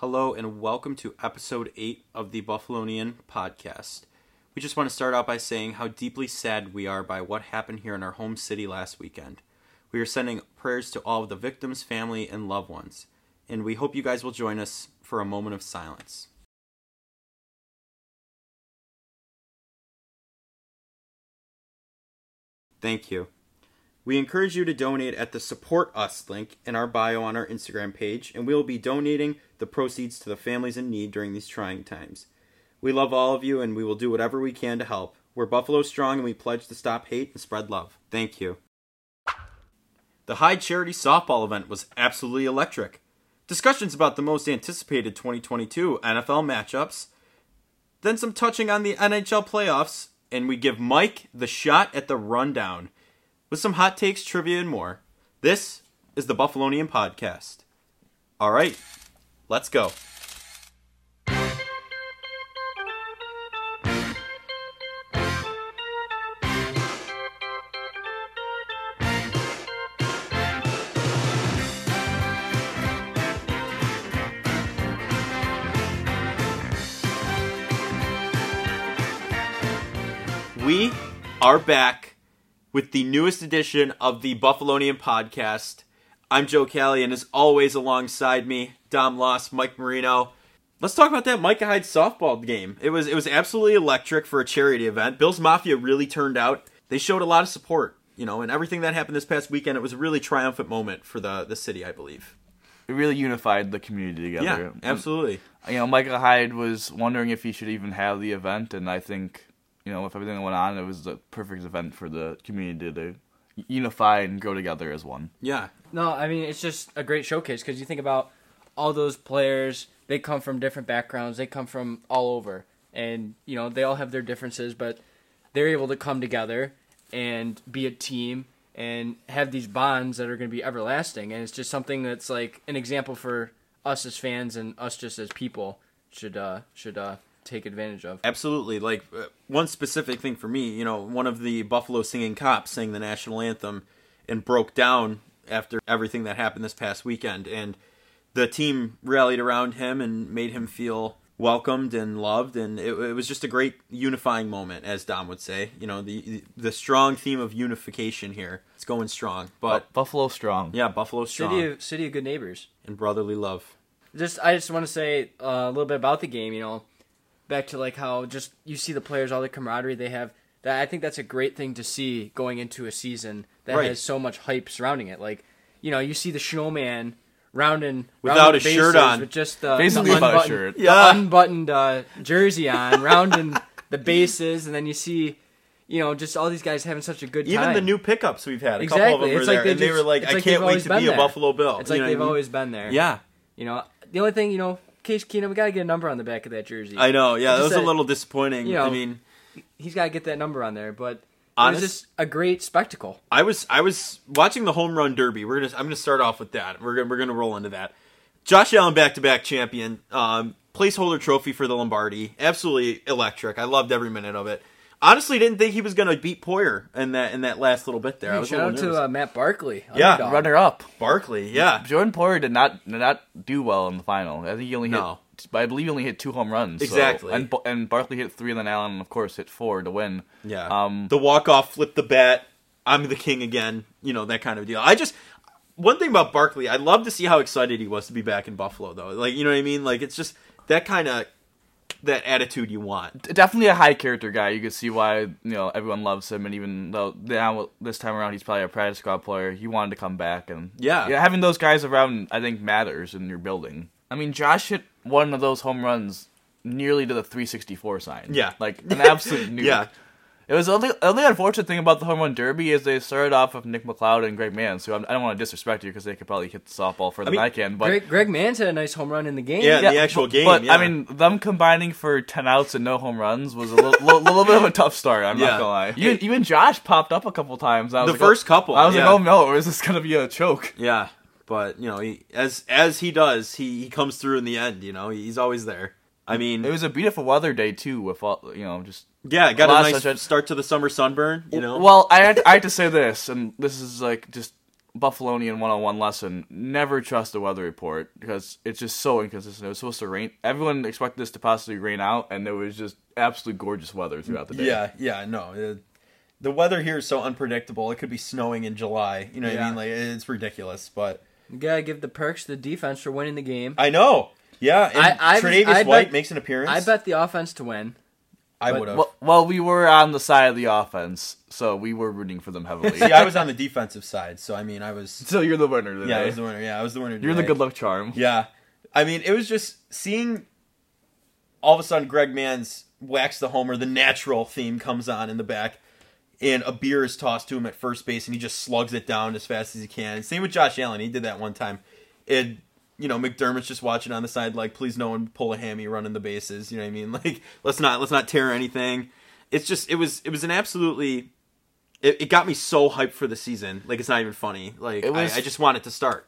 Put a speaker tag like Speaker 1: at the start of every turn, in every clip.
Speaker 1: Hello and welcome to episode 8 of the Buffalonian podcast. We just want to start out by saying how deeply sad we are by what happened here in our home city last weekend. We are sending prayers to all of the victims, family, and loved ones, and we hope you guys will join us for a moment of silence. Thank you. We encourage you to donate at the Support Us link in our bio on our Instagram page, and we will be donating the proceeds to the families in need during these trying times. We love all of you, and we will do whatever we can to help. We're Buffalo Strong, and we pledge to stop hate and spread love. Thank you. The Hyde Charity Softball event was absolutely electric. Discussions about the most anticipated 2022 NFL matchups, then some touching on the NHL playoffs, and we give Mike the shot at the rundown with some hot takes, trivia, and more. This is the Buffalonian Podcast. All right, let's go. We are back with the newest edition of the Buffalonian podcast. I'm Joe Kelly, and as always, alongside me, Dom Loss, Mike Marino. Let's talk about that Micah Hyde softball game. It was it was absolutely electric for a charity event. Bills Mafia really turned out. They showed a lot of support, you know, and everything that happened this past weekend. It was a really triumphant moment for the the city, I believe.
Speaker 2: It really unified the community together.
Speaker 1: Yeah, absolutely.
Speaker 2: You know, Micah Hyde was wondering if he should even have the event, and I think you know, with everything that went on, it was the perfect event for the community to unify and grow together as one.
Speaker 1: Yeah.
Speaker 3: No, I mean it's just a great showcase because you think about all those players. They come from different backgrounds. They come from all over, and you know they all have their differences, but they're able to come together and be a team and have these bonds that are going to be everlasting. And it's just something that's like an example for us as fans and us just as people should uh, should uh, take advantage of.
Speaker 1: Absolutely. Like uh, one specific thing for me, you know, one of the Buffalo singing cops sang the national anthem and broke down after everything that happened this past weekend and the team rallied around him and made him feel welcomed and loved and it, it was just a great unifying moment as Dom would say. You know, the the strong theme of unification here. It's going strong. But
Speaker 2: Buffalo strong.
Speaker 1: yeah, Buffalo strong
Speaker 3: City of city of good neighbors.
Speaker 1: and brotherly love.
Speaker 3: just I just want to say uh, a little bit about the game. You know, back to like how just you see the players, all the camaraderie they have. That I think that's a great thing to see going into a season that
Speaker 1: Right.
Speaker 3: has so much hype surrounding it. Like, you know, you see the snowman rounding
Speaker 1: Without
Speaker 3: rounding
Speaker 1: a shirt on.
Speaker 3: with just the,
Speaker 2: Basically
Speaker 3: the
Speaker 2: without a
Speaker 3: unbuttoned,
Speaker 2: shirt.
Speaker 3: the
Speaker 1: Yeah.
Speaker 3: unbuttoned uh, jersey on, rounding the bases, and then you see. You know, just all these guys having such a good time.
Speaker 1: Even the new pickups we've had, a
Speaker 3: exactly.
Speaker 1: couple of them were
Speaker 3: it's
Speaker 1: there,
Speaker 3: like they
Speaker 1: and they were like, "I
Speaker 3: like
Speaker 1: can't wait to
Speaker 3: been
Speaker 1: be a. Buffalo Bill."
Speaker 3: It's
Speaker 1: You
Speaker 3: like
Speaker 1: know what I
Speaker 3: they've
Speaker 1: mean?
Speaker 3: always been there.
Speaker 1: Yeah,
Speaker 3: You know, the only thing, you know, Case Keenum, we gotta get a number on the back of that jersey.
Speaker 1: I know. Yeah, that was a little disappointing.
Speaker 3: you know,
Speaker 1: I mean,
Speaker 3: He's gotta get that number on there, but
Speaker 1: Honest-
Speaker 3: it was just a great spectacle.
Speaker 1: I was I was watching the home run derby. We're gonna I'm gonna start off with that. We're gonna we're gonna roll into that. Josh Allen back to back champion. Um, placeholder trophy for the Lombardi. Absolutely electric. I loved every minute of it. Honestly, didn't think he was gonna beat Poyer in that in that last little bit there. I was
Speaker 3: Shout
Speaker 1: little
Speaker 3: out to uh, Matt Barkley.
Speaker 1: Yeah,
Speaker 3: underdog.
Speaker 2: Runner up.
Speaker 1: Barkley. Yeah,
Speaker 2: Jordan Poyer did not did not do well in the final. I think he only
Speaker 1: No.
Speaker 2: hit. I believe he only hit two home runs. so-
Speaker 1: Exactly.
Speaker 2: and and Barkley hit three, and then Allen, of course, hit four to win.
Speaker 1: yeah.
Speaker 2: Um,
Speaker 1: the walk off, flip the bat. I'm the king again. You know that kind of deal. I just one thing about Barkley, I love to see how excited he was to be back in Buffalo, though. Like you know what I mean? Like it's just that kind of that attitude you want.
Speaker 2: definitely a high character guy. You can see why you know everyone loves him, and even though now this time around he's probably a practice squad player, he wanted to come back, and
Speaker 1: Yeah.
Speaker 2: yeah, having those guys around I think matters in your building. I mean, Josh hit one of those home runs nearly to the 364 sign.
Speaker 1: Yeah.
Speaker 2: like an absolute nuke.
Speaker 1: Yeah.
Speaker 2: It was the only, only unfortunate thing about the home run derby is they started off with Nick McLeod and Greg Mancz, so I'm, I don't want to disrespect you because they could probably hit the softball further
Speaker 1: mean,
Speaker 2: than I can. But
Speaker 3: Greg, Greg Mancz had a nice home run in the game.
Speaker 1: Yeah, the actual
Speaker 2: but,
Speaker 1: game.
Speaker 2: But
Speaker 1: yeah.
Speaker 2: I mean, them combining for ten outs and no home runs was a little, little, little bit of a tough start. I'm
Speaker 1: Yeah.
Speaker 2: not gonna lie. Even, even Josh popped up a couple times. I was
Speaker 1: the
Speaker 2: like,
Speaker 1: first
Speaker 2: oh,
Speaker 1: couple.
Speaker 2: I was
Speaker 1: yeah.
Speaker 2: like, oh no, is this gonna be a choke?
Speaker 1: Yeah, but you know, he, as as he does, he he comes through in the end. You know, he's always there. I mean,
Speaker 2: It was a beautiful weather day too, with all you know, just
Speaker 1: yeah, got a
Speaker 2: lot
Speaker 1: nice
Speaker 2: sunshine.
Speaker 1: start to the summer sunburn. You know,
Speaker 2: Well, I had, I had to say this, and this is like just Buffalonian 101 lesson: never trust the weather report because it's just so inconsistent. It was supposed to rain. Everyone expected this to possibly rain out, and there was just absolutely gorgeous weather throughout the day.
Speaker 1: Yeah, yeah, no. uh, the weather here is so unpredictable. It could be snowing in July. You know what I mean? Like it's ridiculous, but
Speaker 3: You gotta give the perks to the defense for winning the game.
Speaker 1: I know. Yeah, and
Speaker 3: I- I-
Speaker 1: Tre'Davious
Speaker 3: I
Speaker 1: White
Speaker 3: bet-
Speaker 1: makes an appearance.
Speaker 3: I bet the offense to win.
Speaker 1: I would have.
Speaker 2: Well, well, we were on the side of the offense, so we were rooting for them heavily.
Speaker 1: See, I was on the defensive side, so I mean, I was.
Speaker 2: so you're the winner today.
Speaker 1: Yeah, I was the winner. Yeah, I was the winner.
Speaker 2: You're the good luck charm.
Speaker 1: Yeah, I mean, it was just seeing. All of a sudden, Greg Mancz wax the homer. The natural theme comes on in the back, and a beer is tossed to him at first base, and he just slugs it down as fast as he can. Same with Josh Allen. He did that one time. And you know, McDermott's just watching on the side, like, please, no one pull a hammy running the bases. You know what I mean? Like, let's not let's not tear anything. It's just it was it was an absolutely. It, it got me so hyped for the season. Like it's not even funny. Like
Speaker 2: It was-
Speaker 1: I, I just want it to start.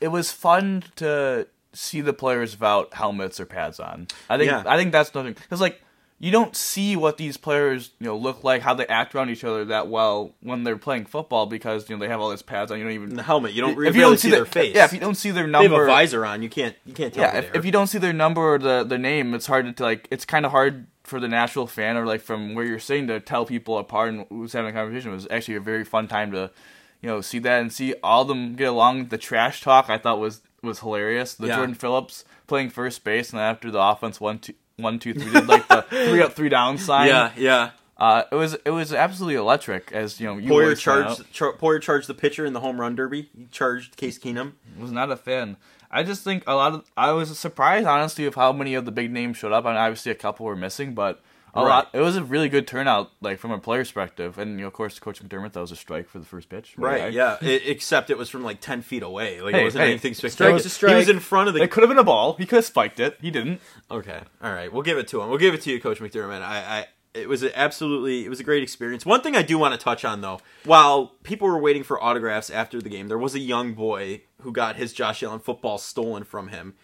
Speaker 2: it was fun to see the players without helmets or pads on. I think
Speaker 1: Yeah.
Speaker 2: I think that's nothing because like you don't see what these players you know look like, how they act around each other that well when they're playing football because you know they have all these pads on. You don't even
Speaker 1: the helmet, you don't
Speaker 2: if
Speaker 1: really
Speaker 2: you don't
Speaker 1: see
Speaker 2: the-
Speaker 1: their face.
Speaker 2: Yeah, if you don't see their number,
Speaker 1: they have a visor on. You can't you can't tell.
Speaker 2: yeah, if, if you don't see their number or the their name, it's hard to like. It's kind of hard for the natural fan or like from where you're sitting to tell people apart and who's having a conversation. It was actually a very fun time to, you know, see that and see all of them get along. The trash talk I thought was was hilarious. The
Speaker 1: Yeah.
Speaker 2: Jordan Phillips playing first base and then after the offense one two one two three did like the three up three down sign.
Speaker 1: yeah, yeah.
Speaker 2: Uh, it was it was absolutely electric as you know. You
Speaker 1: Poyer
Speaker 2: always point out.
Speaker 1: charged char, Poyer charged the pitcher in the home run derby. He charged Case Keenum.
Speaker 2: was not a fan. I just think a lot of I was surprised honestly of how many of the big names showed up. I mean, obviously a couple were missing, but a
Speaker 1: Right.
Speaker 2: lot. It was a really good turnout, like from a player perspective. And you know, of course, Coach McDermott that was a strike for the first pitch.
Speaker 1: Right. Yeah. It, except it was from like ten feet away. Like
Speaker 2: Hey,
Speaker 1: it wasn't
Speaker 2: hey,
Speaker 1: anything
Speaker 3: strike
Speaker 1: spectacular.
Speaker 3: is a strike.
Speaker 1: He was in front of the.
Speaker 2: It could have been a ball. He could have spiked it. He didn't.
Speaker 1: Okay. All right. We'll give it to him. We'll give it to you, Coach McDermott. I, I it was absolutely it was a great experience. One thing I do want to touch on though, while people were waiting for autographs after the game, there was a young boy who got his Josh Allen football stolen from him,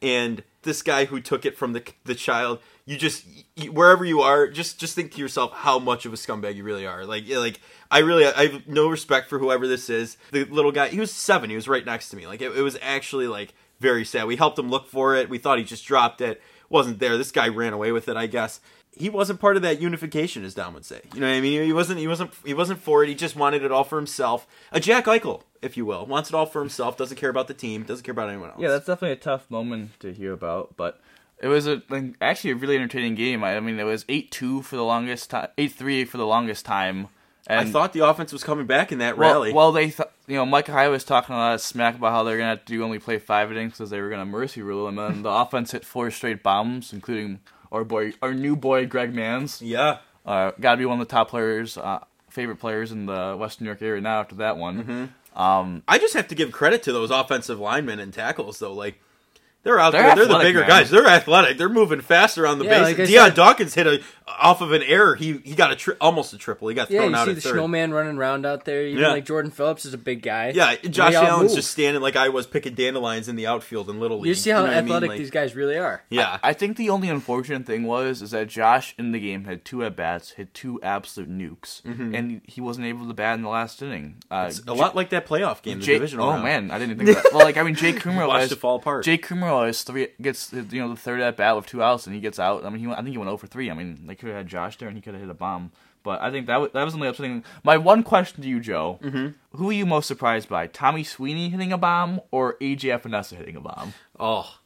Speaker 1: and this guy who took it from the the child. You just wherever you are, just just think to yourself how much of a scumbag you really are. Like like I really I have no respect for whoever this is. The little guy, he was seven. He was right next to me. Like it, it was actually like very sad. We helped him look for it. We thought he just dropped it. Wasn't there. This guy ran away with it. I guess he wasn't part of that unification, as Don would say. You know what I mean? He wasn't. He wasn't. He wasn't for it. He just wanted it all for himself. A Jack Eichel, if you will, wants it all for himself. Doesn't care about the team. Doesn't care about anyone else.
Speaker 2: Yeah, that's definitely a tough moment to hear about, but it was a like, actually a really entertaining game. I, I mean, it was eight two for the longest time, eight three for the longest time. And
Speaker 1: I thought the offense was coming back in that
Speaker 2: Well,
Speaker 1: rally.
Speaker 2: well, they th- you know Micah Hyde was talking a lot of smack about how they're gonna have to do only play five innings because they were gonna mercy rule and the offense hit four straight bombs, including our boy, our new boy Greg Mancz.
Speaker 1: yeah.
Speaker 2: Uh, got to be one of the top players, uh, favorite players in the Western New York area now. After that one,
Speaker 1: Mm-hmm.
Speaker 2: um,
Speaker 1: I just have to give credit to those offensive linemen and tackles, though. Like they're out
Speaker 2: They're
Speaker 1: there. They're the bigger
Speaker 2: man.
Speaker 1: guys. They're athletic. They're moving faster on the
Speaker 3: Yeah,
Speaker 1: base.
Speaker 3: like I
Speaker 1: Dion
Speaker 3: said-
Speaker 1: Dawkins hit a off of an error. He he got a tri- almost a triple. He got
Speaker 3: Yeah,
Speaker 1: thrown
Speaker 3: you
Speaker 1: out
Speaker 3: see
Speaker 1: at
Speaker 3: the
Speaker 1: third.
Speaker 3: snowman running around out there. Even
Speaker 1: Yeah.
Speaker 3: like Jordan Phillips is a big guy.
Speaker 1: Yeah, Josh
Speaker 3: They
Speaker 1: Allen's
Speaker 3: move.
Speaker 1: just standing like I was picking dandelions in the outfield in little league.
Speaker 3: You see how
Speaker 1: know what I mean?
Speaker 3: athletic
Speaker 1: Like,
Speaker 3: these guys really are.
Speaker 1: Yeah,
Speaker 2: I think the only unfortunate thing was is that Josh in the game had two at bats, hit two absolute nukes, and he wasn't able to bat in the last inning. Uh,
Speaker 1: Mm-hmm. it's a lot like that playoff game, the
Speaker 2: Jake,
Speaker 1: divisional
Speaker 2: oh
Speaker 1: round.
Speaker 2: man, I didn't think that. Well, like I mean, Jake Kumerow
Speaker 1: Watched
Speaker 2: has
Speaker 1: it fall apart.
Speaker 2: Jake Kumerow has three gets you know the third at bat with two outs, and he gets out. I mean, he went, I think he went over three. I mean, they could have had Josh there, and he could have hit a bomb. But I think that was, that was only upsetting. My one question to you, Joe: mm-hmm. Who are you most surprised by? Tommy Sweeney hitting a bomb or AJ Epenesa hitting a bomb?
Speaker 1: Oh,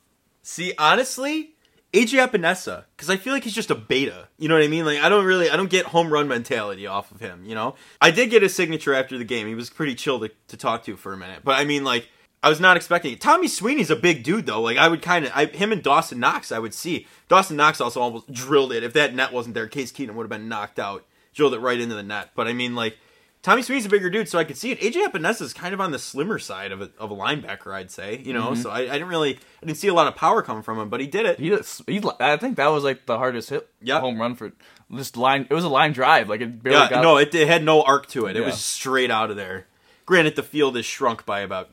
Speaker 1: see, honestly, AJ Epenesa, because I feel like he's just a beta. You know what I mean? Like I don't really, I don't get home run mentality off of him. You know, I did get his signature after the game. He was pretty chill to, to talk to for a minute, but I mean, like. I was not expecting it. Tommy Sweeney's a big dude, though. Like I would kind of, him and Dawson Knox, I would see. Dawson Knox also almost drilled it. If that net wasn't there, Case Keenum would have been knocked out. Drilled it right into the net. But I mean, like Tommy Sweeney's a bigger dude, so I could see it. AJ Epenesa is kind of on the slimmer side of a, of a linebacker, I'd say. You know, mm-hmm. so I, I didn't really, I didn't see a lot of power coming from him, but he did it.
Speaker 2: He, he, I think that was like the hardest hit
Speaker 1: Yep.
Speaker 2: home run for this line. It was a line drive, like it barely
Speaker 1: Yeah,
Speaker 2: got.
Speaker 1: no, it, it had no arc to it. It
Speaker 2: Yeah.
Speaker 1: was straight out of there. Granted, the field is shrunk by about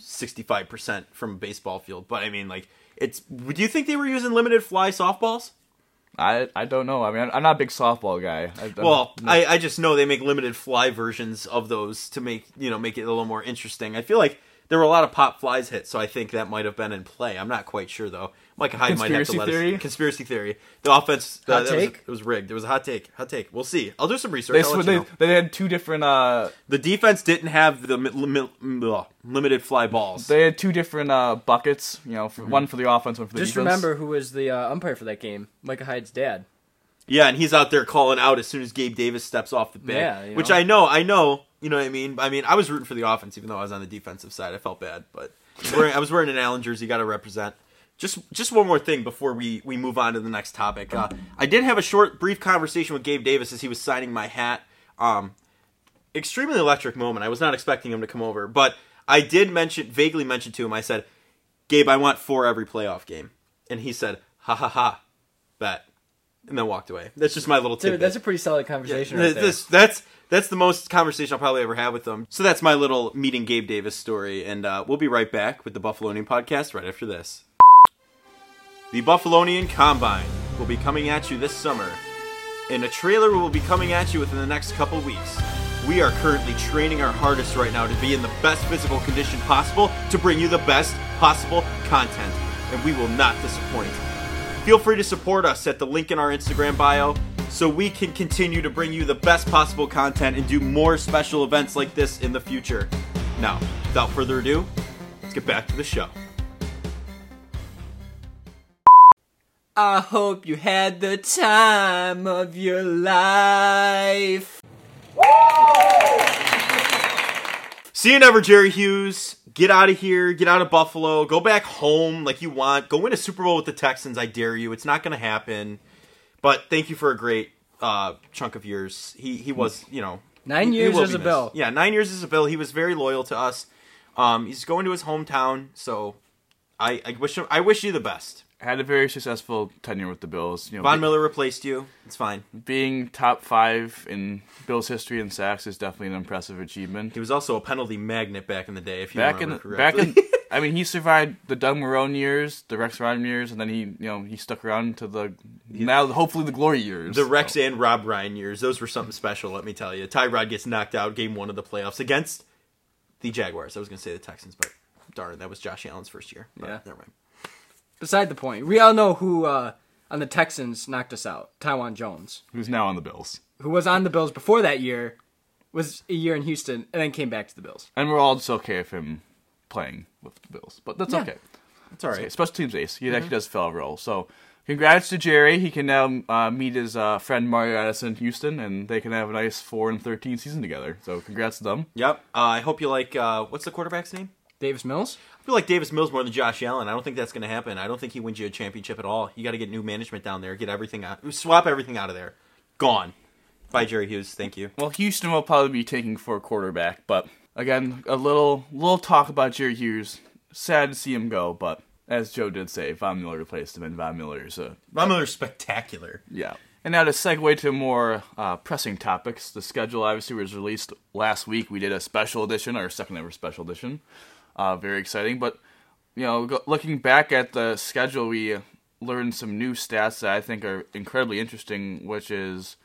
Speaker 1: sixty-five percent from a baseball field, but I mean, like, it's. Do you think they were using limited fly softballs?
Speaker 2: I I don't know. I mean, I'm, not a big softball guy. I,
Speaker 1: Well, I, I just know they make limited fly versions of those to make you know make it a little more interesting. I feel like there were a lot of pop flies hit, so I think that might have been in play. I'm not quite sure though. Micah Hyde might have to
Speaker 2: Conspiracy
Speaker 1: let
Speaker 2: theory?
Speaker 1: us. Conspiracy theory. The offense. uh,
Speaker 3: Hot
Speaker 1: that was-
Speaker 3: take?
Speaker 1: it was rigged. There was a hot take. Hot take. We'll see. I'll do some research.
Speaker 2: they,
Speaker 1: I'll let
Speaker 2: they,
Speaker 1: you know.
Speaker 2: they had two different uh
Speaker 1: The defense didn't have the mi- li- mi- limited fly balls.
Speaker 2: they had two different uh buckets. You know, for, one for the offense, one for the
Speaker 3: Just
Speaker 2: defense.
Speaker 3: remember who was the uh, umpire for that game? Micah Hyde's dad.
Speaker 1: Yeah, and he's out there calling out as soon as Gabe Davis steps off the bench.
Speaker 3: Yeah, you
Speaker 1: which. I know, I know. You know what I mean? I mean, I was rooting for the offense, even though I was on the defensive side. I felt bad, but I was wearing, I was wearing an Allen jersey. Got to represent. Just, just one more thing before we we move on to the next topic. Uh, I did have a short, brief conversation with Gabe Davis as he was signing my hat. Um, extremely electric moment. I was not expecting him to come over, but I did mention, vaguely mention to him. I said, "Gabe, I want four every playoff game," and he said, "Ha ha ha, bet," and then walked away. That's just my little
Speaker 3: Dude, that's a pretty solid conversation
Speaker 1: Th-
Speaker 3: right there.
Speaker 1: this that's that's the most conversation I'll probably ever have with them. So that's my little meeting Gabe Davis story, and uh, we'll be right back with the Buffalonian podcast right after this. The Buffalonian Combine will be coming at you this summer, and a trailer will be coming at you within the next couple weeks. We are currently training our hardest right now to be in the best physical condition possible to bring you the best possible content, and we will not disappoint. Feel free to support us at the link in our Instagram bio so we can continue to bring you the best possible content and do more special events like this in the future. Now, without further ado, let's get back to the show.
Speaker 3: I hope you had the time of your life.
Speaker 1: See you never, Jerry Hughes. Get out of here. Get out of Buffalo. Go back home like you want. Go win a Super Bowl with the Texans. I dare you. It's not going to happen. But thank you for a great uh, chunk of years. He he was, you know,
Speaker 3: Nine
Speaker 1: he- he
Speaker 3: years
Speaker 1: will
Speaker 3: as a. Bill.
Speaker 1: Yeah, nine years as a Bill. He was very loyal to us. Um, he's going to his hometown, so I, I wish him, I wish you the best.
Speaker 2: Had a very successful tenure with the Bills. You know,
Speaker 1: Von
Speaker 2: be-
Speaker 1: Miller replaced you. It's fine.
Speaker 2: being top five in Bills history in sacks is definitely an impressive achievement.
Speaker 1: He was also a penalty magnet back in the day. If you
Speaker 2: Back in
Speaker 1: remember
Speaker 2: back in, I mean, he survived the Doug Marrone years, the Rex Ryan years, and then he, you know, he stuck around to the now hopefully the glory years.
Speaker 1: The Rex and Rob Ryan years, those were something special, let me tell you. Tyrod gets knocked out game one of the playoffs against the Jaguars. I was going to say the Texans, but darn, that was Josh Allen's first year.
Speaker 3: Yeah.
Speaker 1: Never mind.
Speaker 3: Beside the point, we all know who uh, on the Texans knocked us out. Taiwan Jones,
Speaker 2: who's now on the Bills,
Speaker 3: who was on the Bills before that year, was a year in Houston, and then came back to the Bills.
Speaker 2: and we're all just okay with him playing with the Bills, but that's
Speaker 3: Yeah.
Speaker 2: okay.
Speaker 1: It's all right. Okay.
Speaker 2: Special teams ace. He actually does fill a role. So, congrats to Jerry. He can now uh, meet his uh, friend Mario Addison in Houston, and they can have a nice four and thirteen season together. So, congrats to them.
Speaker 1: Yep. Uh, I hope you like, uh, what's the quarterback's name?
Speaker 3: Davis Mills.
Speaker 1: I feel like Davis Mills more than Josh Allen. I don't think that's going to happen. I don't think he wins you a championship at all. You got to get new management down there. Get everything out. Swap everything out of there. Gone. Bye, Jerry Hughes. Thank you.
Speaker 2: Well, Houston will probably be taking for a quarterback, but again, a little little talk about Jerry Hughes. Sad to see him go, but as Joe did say, Von Miller replaced him, and Von Miller's a
Speaker 1: Von Miller's spectacular.
Speaker 2: Yeah. And now to segue to more uh, pressing topics, the schedule obviously was released last week. We did a special edition, our second ever special edition. Uh, very exciting. But, you know, looking back at the schedule, we learned some new stats that I think are incredibly interesting, which is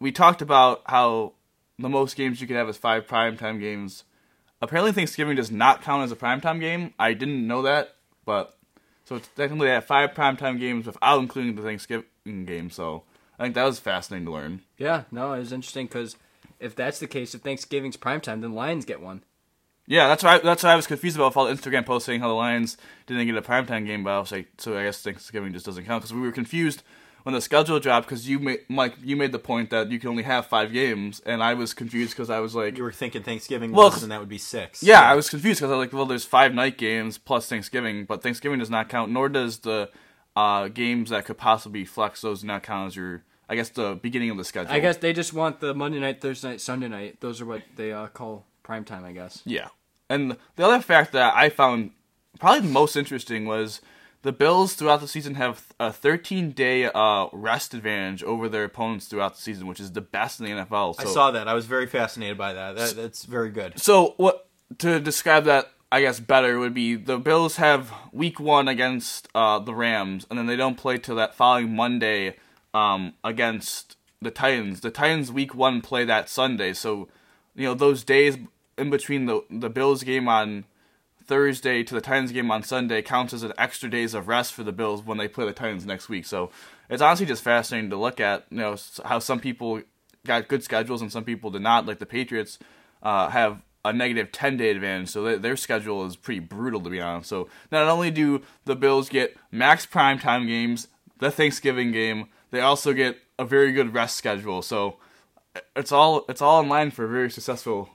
Speaker 2: we talked about how the most games you could have is five primetime games. Apparently, Thanksgiving does not count as a primetime game. I didn't know that, but so it's technically at five primetime games without including the Thanksgiving game. So I think that was fascinating to learn.
Speaker 3: Yeah, no, it was interesting because if that's the case, if Thanksgiving's primetime, then Lions get one.
Speaker 2: Yeah, that's why that's why I was confused about all the Instagram posts saying how the Lions didn't get a primetime game, but I was like, so I guess Thanksgiving just doesn't count because we were confused when the schedule dropped because you made Mike you made the point that you can only have five games, and I was confused because I was like,
Speaker 1: You were thinking Thanksgiving
Speaker 2: Well,
Speaker 1: was, and that would be six.
Speaker 2: Yeah, I was confused because I was like, well, there's five night games plus Thanksgiving, but Thanksgiving does not count, nor does the uh, games that could possibly flex those do not count as your, I guess, the beginning of the schedule.
Speaker 3: I guess they just want the Monday night, Thursday night, Sunday night. Those are what they uh, call primetime, I guess.
Speaker 2: Yeah. And the other fact that I found probably the most interesting was the Bills throughout the season have a 13 day uh, rest advantage over their opponents throughout the season, which is the best in the NFL. So,
Speaker 1: I saw that. I was very fascinated by that. that that's very good.
Speaker 2: So what to describe that I guess better would be the Bills have week one against uh, the Rams, and then they don't play till that following Monday um, against the Titans. The Titans week one play that Sunday, so you know those days in between the the Bills game on Thursday to the Titans game on Sunday counts as an extra days of rest for the Bills when they play the Titans next week. So it's honestly just fascinating to look at. You know how some people got good schedules and some people did not. Like the Patriots uh, have a negative 10 day advantage, so th- their schedule is pretty brutal to be honest. So not only do the Bills get max prime time games, the Thanksgiving game, they also get a very good rest schedule. So it's all it's all in line for a very successful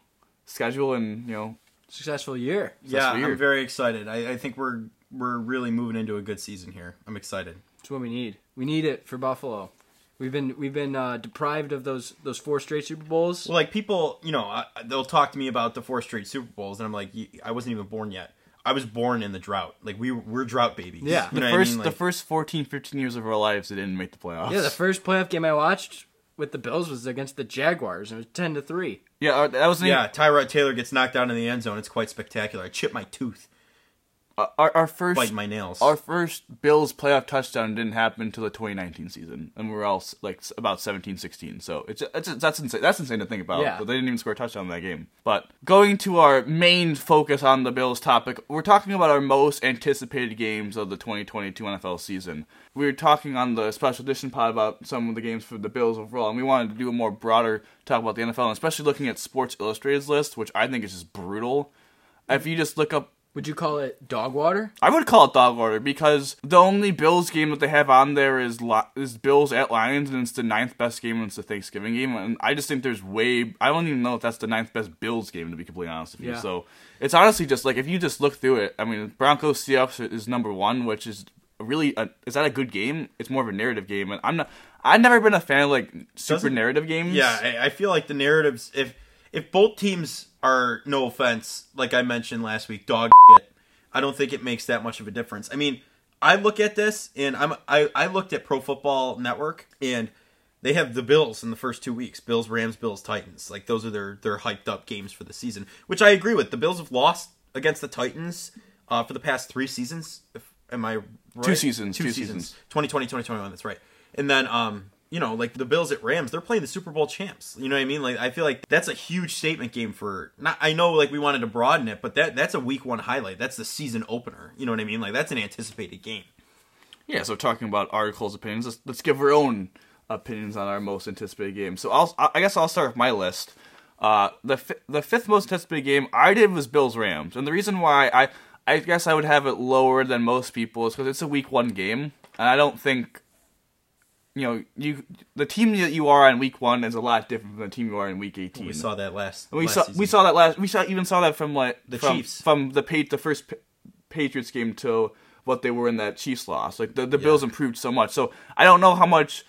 Speaker 2: schedule and you know
Speaker 3: Successful year.
Speaker 1: Yeah,
Speaker 2: weird.
Speaker 1: I'm very excited. I, I think we're we're really moving into a good season here. I'm excited.
Speaker 3: It's what we need. We need it for Buffalo. We've been we've been uh, deprived of those those four straight Super Bowls.
Speaker 1: Well, like people, you know, I, they'll talk to me about the four straight Super Bowls, and I'm like, I wasn't even born yet. I was born in the drought. Like we we're drought babies.
Speaker 3: Yeah.
Speaker 1: you
Speaker 2: the
Speaker 1: know what I
Speaker 2: first
Speaker 1: mean?
Speaker 2: the first 14 15 years of our lives they didn't make the playoffs.
Speaker 3: yeah, the first playoff game I watched with the Bills was against the Jaguars, and it was ten to three.
Speaker 2: Yeah, uh, that was the
Speaker 1: yeah. Tyrod Taylor gets knocked down in the end zone. It's quite spectacular. I chip my tooth, Uh,
Speaker 2: our our first
Speaker 1: bite my nails.
Speaker 2: Our first Bills playoff touchdown didn't happen until the 2019 season, and we were all like about 17, 16. So it's, it's that's insane. That's insane to think about.
Speaker 3: Yeah.
Speaker 2: But they didn't even score a touchdown in that game. But going to our main focus on the Bills topic, we're talking about our most anticipated games of the 2022 NFL season. We were talking on the special edition pod about some of the games for the Bills overall, and we wanted to do a more broader talk about the NFL, and especially looking at Sports Illustrated's list, which I think is just brutal. If you just look up
Speaker 3: Would you call it dog water?
Speaker 2: I would call it dog water because the only Bills game that they have on there is Li- is Bills at Lions, and it's the ninth best game, and it's the Thanksgiving game. And I just think there's way I don't even know if that's the ninth best Bills game to be completely honest with you.
Speaker 3: Yeah.
Speaker 2: So it's honestly just like if you just look through it. I mean, Broncos Seahawks is number one, which is really a, is that a good game? It's more of a narrative game, and I'm not. I've never been a fan of like super
Speaker 1: Doesn't-
Speaker 2: narrative games.
Speaker 1: Yeah, I, I feel like the narratives. If if both teams are no offense, like I mentioned last week, dog shit, I don't think it makes that much of a difference. I mean, I look at this and I'm I, I looked at Pro Football Network and they have the Bills in the first two weeks. Bills, Rams, Bills, Titans. Like those are their their hyped up games for the season, which I agree with. The Bills have lost against the Titans uh, for the past three seasons. If, am I right?
Speaker 2: Two seasons,
Speaker 1: Two,
Speaker 2: two
Speaker 1: seasons.
Speaker 2: seasons.
Speaker 1: 2020, 2021. That's right. And then, um, you know, like the Bills at Rams, they're playing the Super Bowl champs. You know what I mean? Like, I feel like that's a huge statement game for. Not, I know, like we wanted to broaden it, but that that's a week one highlight. That's the season opener. You know what I mean? Like that's an anticipated game.
Speaker 2: Yeah, so talking about articles' opinions, let's, let's give our own opinions on our most anticipated game. So I'll, I guess I'll start with my list. Uh, the the fifth most anticipated game I did was Bills Rams, and the reason why I I guess I would have it lower than most people is because it's a week one game, and I don't think you know you the team that you are on week one is a lot different from the team you are in week eighteen.
Speaker 1: We saw that last.
Speaker 2: We
Speaker 1: last
Speaker 2: saw
Speaker 1: season.
Speaker 2: we saw that last. We saw even saw that from like
Speaker 1: The
Speaker 2: from,
Speaker 1: Chiefs.
Speaker 2: from the pa- the first Pa- Patriots game to what they were in that Chiefs loss. Like the the Bills improved so much. So I don't know how much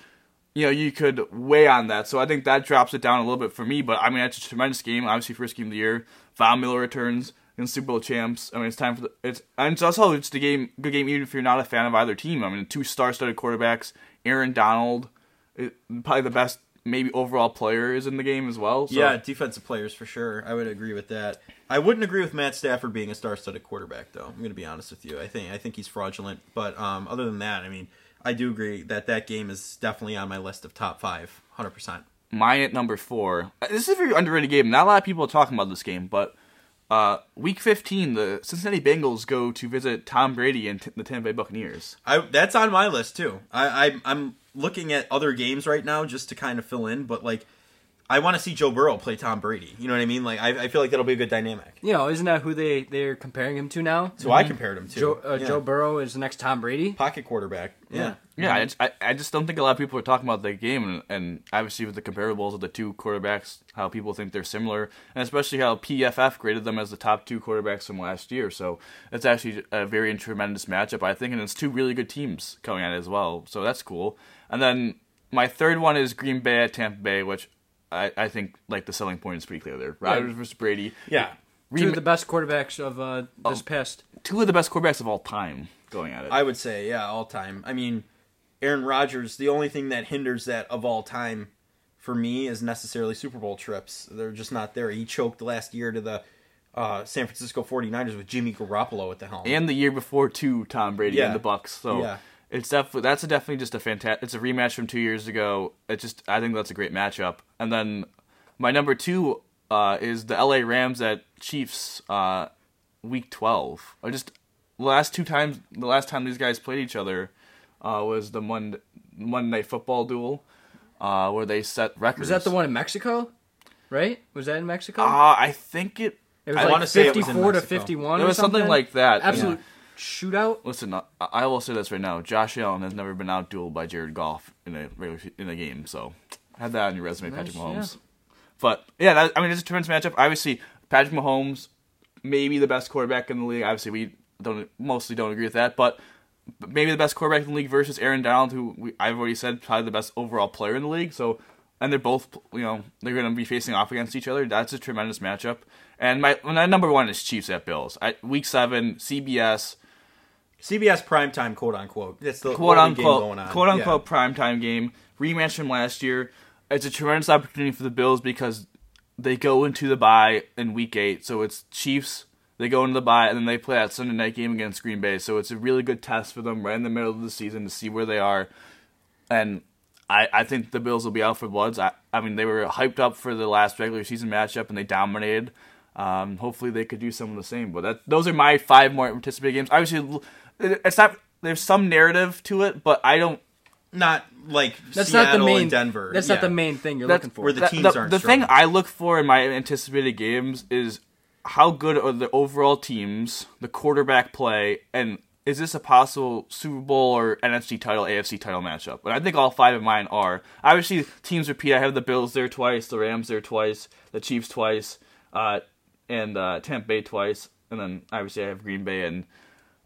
Speaker 2: you know you could weigh on that. So I think that drops it down a little bit for me. But I mean, it's a tremendous game. Obviously, first game of the year. Von Miller returns against Super Bowl champs. I mean, it's time for the it's and it's also it's the game good game even if you're not a fan of either team. I mean, two star-studded quarterbacks. Aaron Donald, probably the best maybe overall player is in the game as well. So.
Speaker 1: Yeah, defensive players for sure. I would agree with that. I wouldn't agree with Matt Stafford being a star-studded quarterback, though. I'm going to be honest with you. I think I think he's fraudulent. But um, other than that, I mean, I do agree that that game is definitely on my list of top five, hundred percent.
Speaker 2: Mine at number four. Uh, This is a very underrated game. Not a lot of people are talking about this game, but uh, week 15, the Cincinnati Bengals go to visit Tom Brady and t- the Tampa Bay Buccaneers.
Speaker 1: I that's on my list too. I, I I'm looking at other games right now just to kind of fill in, but like. I want to see Joe Burrow play Tom Brady. You know what I mean? Like, I, I feel like that'll be a good dynamic.
Speaker 3: You know, isn't that who they they're comparing him to now?
Speaker 1: So I compared him to
Speaker 3: Joe uh,
Speaker 1: Yeah.
Speaker 3: Joe Burrow is the next Tom Brady.
Speaker 1: pocket quarterback. Yeah.
Speaker 2: Yeah, I, just, I, I just don't think a lot of people are talking about that game, and, and obviously with the comparables of the two quarterbacks, how people think they're similar, and especially how PFF graded them as the top two quarterbacks from last year. So it's actually a very tremendous matchup, I think, and it's two really good teams coming at it as well. So that's cool. And then my third one is Green Bay at Tampa Bay, which I, I think like the selling point is pretty clear there. Rodgers versus Brady.
Speaker 1: Yeah.
Speaker 3: Two of the best quarterbacks of uh, this past.
Speaker 2: two of the best quarterbacks of all time going at it.
Speaker 1: I would say, yeah, all time. I mean, Aaron Rodgers, the only thing that hinders that of all time for me is necessarily Super Bowl trips. They're just not there. He choked last year to the uh, San Francisco 49ers with Jimmy Garoppolo at the helm.
Speaker 2: and the year before too, Tom Brady
Speaker 1: Yeah.
Speaker 2: and the Bucks. So
Speaker 1: Yeah.
Speaker 2: It's definitely that's a definitely just a fantastic. It's a rematch from two years ago. It just I think that's a great matchup. And then my number two uh, is the L.A. Rams at Chiefs uh, week twelve. I just the last two times the last time these guys played each other uh, was the Monday, Monday Night Football duel uh, where they set records.
Speaker 3: Was that the one in Mexico? Right? Was that in Mexico?
Speaker 2: Uh, I think it.
Speaker 3: it was
Speaker 1: I
Speaker 3: like
Speaker 1: wanna say it was in
Speaker 3: 54 to 51
Speaker 2: It
Speaker 3: or
Speaker 2: was something like that.
Speaker 3: Absolute shootout.
Speaker 2: Listen, I, I will say this right now: Josh Allen has never been outdueled by Jared Goff in a regular in a game. So have that on your resume, Patrick
Speaker 3: Nice,
Speaker 2: Mahomes. But yeah, that, I mean, it's a tremendous matchup. Obviously, Patrick Mahomes, maybe the best quarterback in the league. Obviously, we don't mostly don't agree with that, but maybe the best quarterback in the league versus Aaron Donald, who we, I've already said probably the best overall player in the league. So, and they're both, you know, they're going to be facing off against each other. That's a tremendous matchup. And my, my number one is Chiefs at Bills. I, week seven, CBS,
Speaker 1: CBS primetime, quote unquote. That's the
Speaker 2: quote unquote
Speaker 1: going on.
Speaker 2: quote
Speaker 1: Yeah.
Speaker 2: unquote primetime game rematch from last year. It's a tremendous opportunity for the Bills because they go into the bye in week eight. So it's Chiefs. They go into the bye and then they play that Sunday night game against Green Bay. So it's a really good test for them right in the middle of the season to see where they are. And I, I think the Bills will be out for bloods. I, I mean, they were hyped up for the last regular season matchup and they dominated. Um, hopefully, they could do some of the same. But that, those are my five more anticipated games. Obviously, it's not. There's some narrative to it, but I don't.
Speaker 1: Not like
Speaker 3: That's
Speaker 1: Seattle
Speaker 3: not the main
Speaker 1: and Denver.
Speaker 3: That's
Speaker 1: Yeah.
Speaker 3: not the main thing you're
Speaker 2: That's
Speaker 3: looking for.
Speaker 1: where the
Speaker 2: that-
Speaker 1: teams
Speaker 2: the,
Speaker 1: aren't
Speaker 2: the thing. I look for in my anticipated games is how good are the overall teams, the quarterback play, and is this a possible Super Bowl or NFC title, AFC title matchup? And I think all five of mine are. Obviously, teams repeat. I have the Bills there twice, the Rams there twice, the Chiefs twice, uh, and uh, Tampa Bay twice, and then obviously I have Green Bay and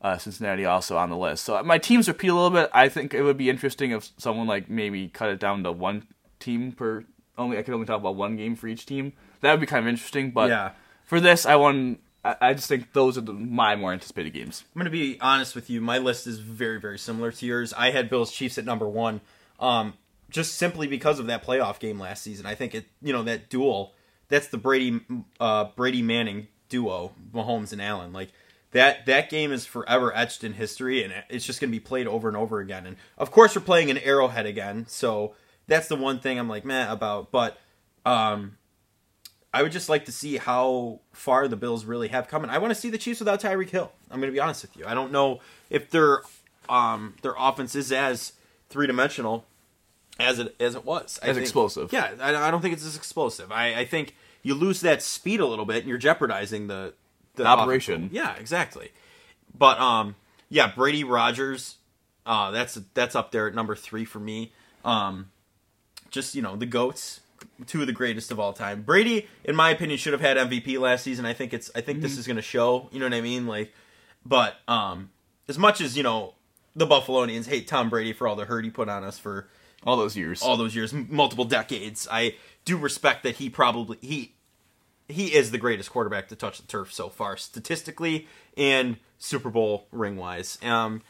Speaker 2: uh, Cincinnati also on the list. So my teams repeat a little bit. I think it would be interesting if someone like maybe cut it down to one team per. Only I could only talk about one game for each team. That would be kind of interesting. But
Speaker 1: Yeah.
Speaker 2: for this, I won. I, I just think those are the, my more anticipated games.
Speaker 1: I'm going to be honest with you. My list is very, very similar to yours. I had Bills Chiefs at number one, um, just simply because of that playoff game last season. I think it, you know, that duel. That's the Brady, uh, Brady Manning duo, Mahomes and Allen. Like that, that game is forever etched in history, and it's just going to be played over and over again. And of course, we're playing an Arrowhead again, so that's the one thing I'm like meh about. But um, I would just like to see how far the Bills really have come. And I want to see the Chiefs without Tyreek Hill. I'm going to be honest with you. I don't know if their um, their offense is as three dimensional as it as it was. I
Speaker 2: As
Speaker 1: think-
Speaker 2: explosive.
Speaker 1: Yeah, I, I don't think it's as explosive. I, I think you lose that speed a little bit, and you're jeopardizing the the
Speaker 2: Operation.
Speaker 1: offense. Yeah, exactly. But um, yeah, Brady Rodgers, uh, that's that's up there at number three for me. Um, just you know the goats, two of the greatest of all time. Brady, in my opinion, should have had MVP last season. I think it's I think this is going to show. You know what I mean? Like, but um, as much as you know, the Buffalonians hate Tom Brady for all the hurt he put on us for
Speaker 2: All those years.
Speaker 1: all those years, multiple decades. I do respect that he probably he he is the greatest quarterback to touch the turf so far, statistically and Super Bowl ring wise. Um,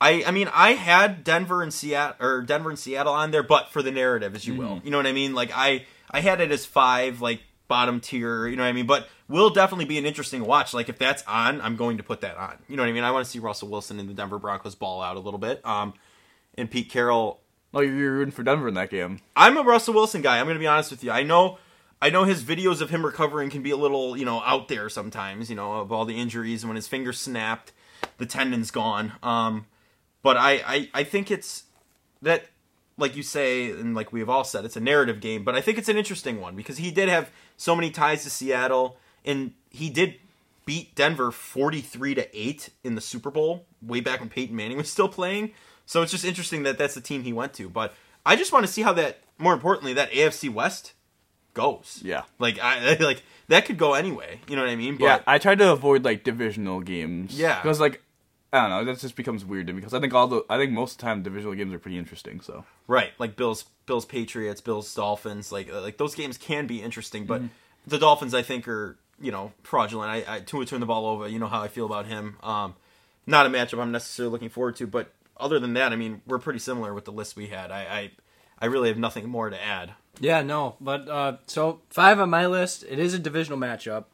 Speaker 1: I I mean I had Denver and Seattle or Denver and Seattle on there, but for the narrative, as you will, you know what I mean. Like I I had it as five, like bottom tier, you know what I mean. But will definitely be an interesting watch. Like if that's on, I'm going to put that on. You know what I mean. I want to see Russell Wilson and the Denver Broncos ball out a little bit. Um, and Pete Carroll
Speaker 2: oh, you're rooting for Denver in that game.
Speaker 1: I'm a Russell Wilson guy. I'm going to be honest with you. I know, I know his videos of him recovering can be a little, you know, out there sometimes. You know, of all the injuries and when his finger snapped, the tendon's gone. Um, but I, I, I think it's that, like you say, and like we've all said, it's a narrative game. But I think it's an interesting one because he did have so many ties to Seattle, and he did beat Denver 43 to 8 in the Super Bowl way back when Peyton Manning was still playing. So it's just interesting that that's the team he went to. But I just want to see how that more importantly that AFC West goes.
Speaker 2: Yeah.
Speaker 1: Like I like that could go anyway, you know what I mean? But
Speaker 2: yeah, I tried to avoid like divisional games.
Speaker 1: Yeah.
Speaker 2: because like I don't know, that just becomes weird to me because I think all the I think most of the time divisional games are pretty interesting. So
Speaker 1: right, like Bills Bills Patriots, Bills Dolphins, like uh, like those games can be interesting, but the Dolphins I think are, you know, fraudulent. I, I Tua turned the ball over, you know how I feel about him. Um not a matchup I'm necessarily looking forward to, but other than that, I mean, we're pretty similar with the list we had. I I, I really have nothing more to add.
Speaker 3: Yeah, no, but uh, so five on my list. It is a divisional matchup.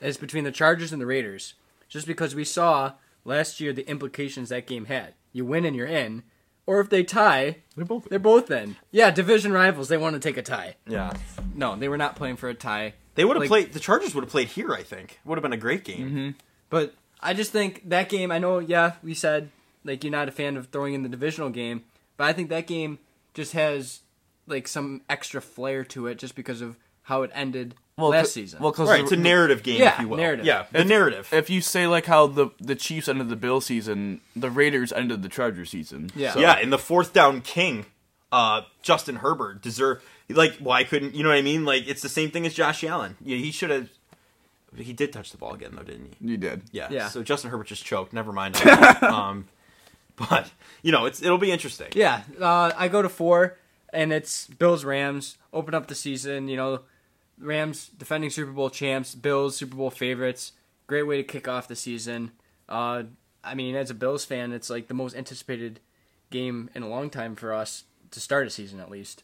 Speaker 3: It's between the Chargers and the Raiders. Just because we saw last year the implications that game had. you win and you're in. Or if they tie,
Speaker 2: They're both.
Speaker 3: they're both in. Yeah, division rivals. They want to take a tie.
Speaker 1: Yeah.
Speaker 3: No, they were not playing for a tie.
Speaker 1: They would have
Speaker 3: Like-
Speaker 1: played. The Chargers would have played here. I think would have been a great game.
Speaker 3: But I just think that game. I know, yeah, we said like you're not a fan of throwing in the divisional game, but I think that game just has like some extra flair to it just because of how it ended last
Speaker 2: c-
Speaker 3: season.
Speaker 2: Well, because
Speaker 1: Right, it's a narrative game,
Speaker 3: Yeah,
Speaker 1: if you will.
Speaker 3: narrative.
Speaker 1: Yeah, the narrative.
Speaker 2: if you say like how the the Chiefs ended the Bill season, the Raiders ended the Charger season.
Speaker 3: Yeah.
Speaker 2: So-
Speaker 1: yeah, in the fourth down king, uh, Justin Herbert deserved. Like, why couldn't you know what I mean? Like, it's the same thing as Josh Allen. Yeah, he should have. He did touch the ball again, though, didn't he?
Speaker 2: you did.
Speaker 1: Yeah.
Speaker 3: Yeah.
Speaker 1: So Justin Herbert just choked. Never mind. um, but you know, it's it'll be interesting.
Speaker 3: yeah, uh, I go to four, and it's Bills Rams. Open up the season. You know, Rams defending Super Bowl champs, Bills Super Bowl favorites. Great way to kick off the season. Uh, I mean, as a Bills fan, it's like the most anticipated game in a long time for us to start a season, at least.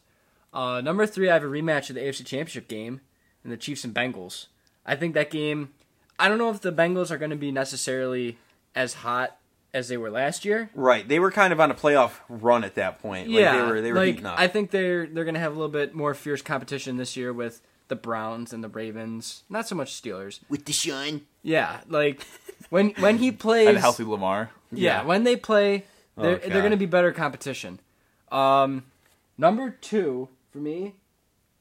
Speaker 3: Uh, number three, I have a rematch of the AFC Championship game and the Chiefs and Bengals. I think that game. I don't know if the Bengals are going to be necessarily as hot as they were last year.
Speaker 1: Right. They were kind of on a playoff run at that point. Like,
Speaker 3: yeah,
Speaker 1: They were they were
Speaker 3: like
Speaker 1: heating up.
Speaker 3: I think they're they're going to have a little bit more fierce competition this year with the Browns and the Ravens. Not so much Steelers.
Speaker 1: with the Deshaun.
Speaker 3: Yeah, like when when he plays
Speaker 2: And healthy Lamar.
Speaker 3: Yeah,
Speaker 1: Yeah.
Speaker 3: when they play, they're
Speaker 1: Oh,
Speaker 3: they're going to be better competition. Um, number two for me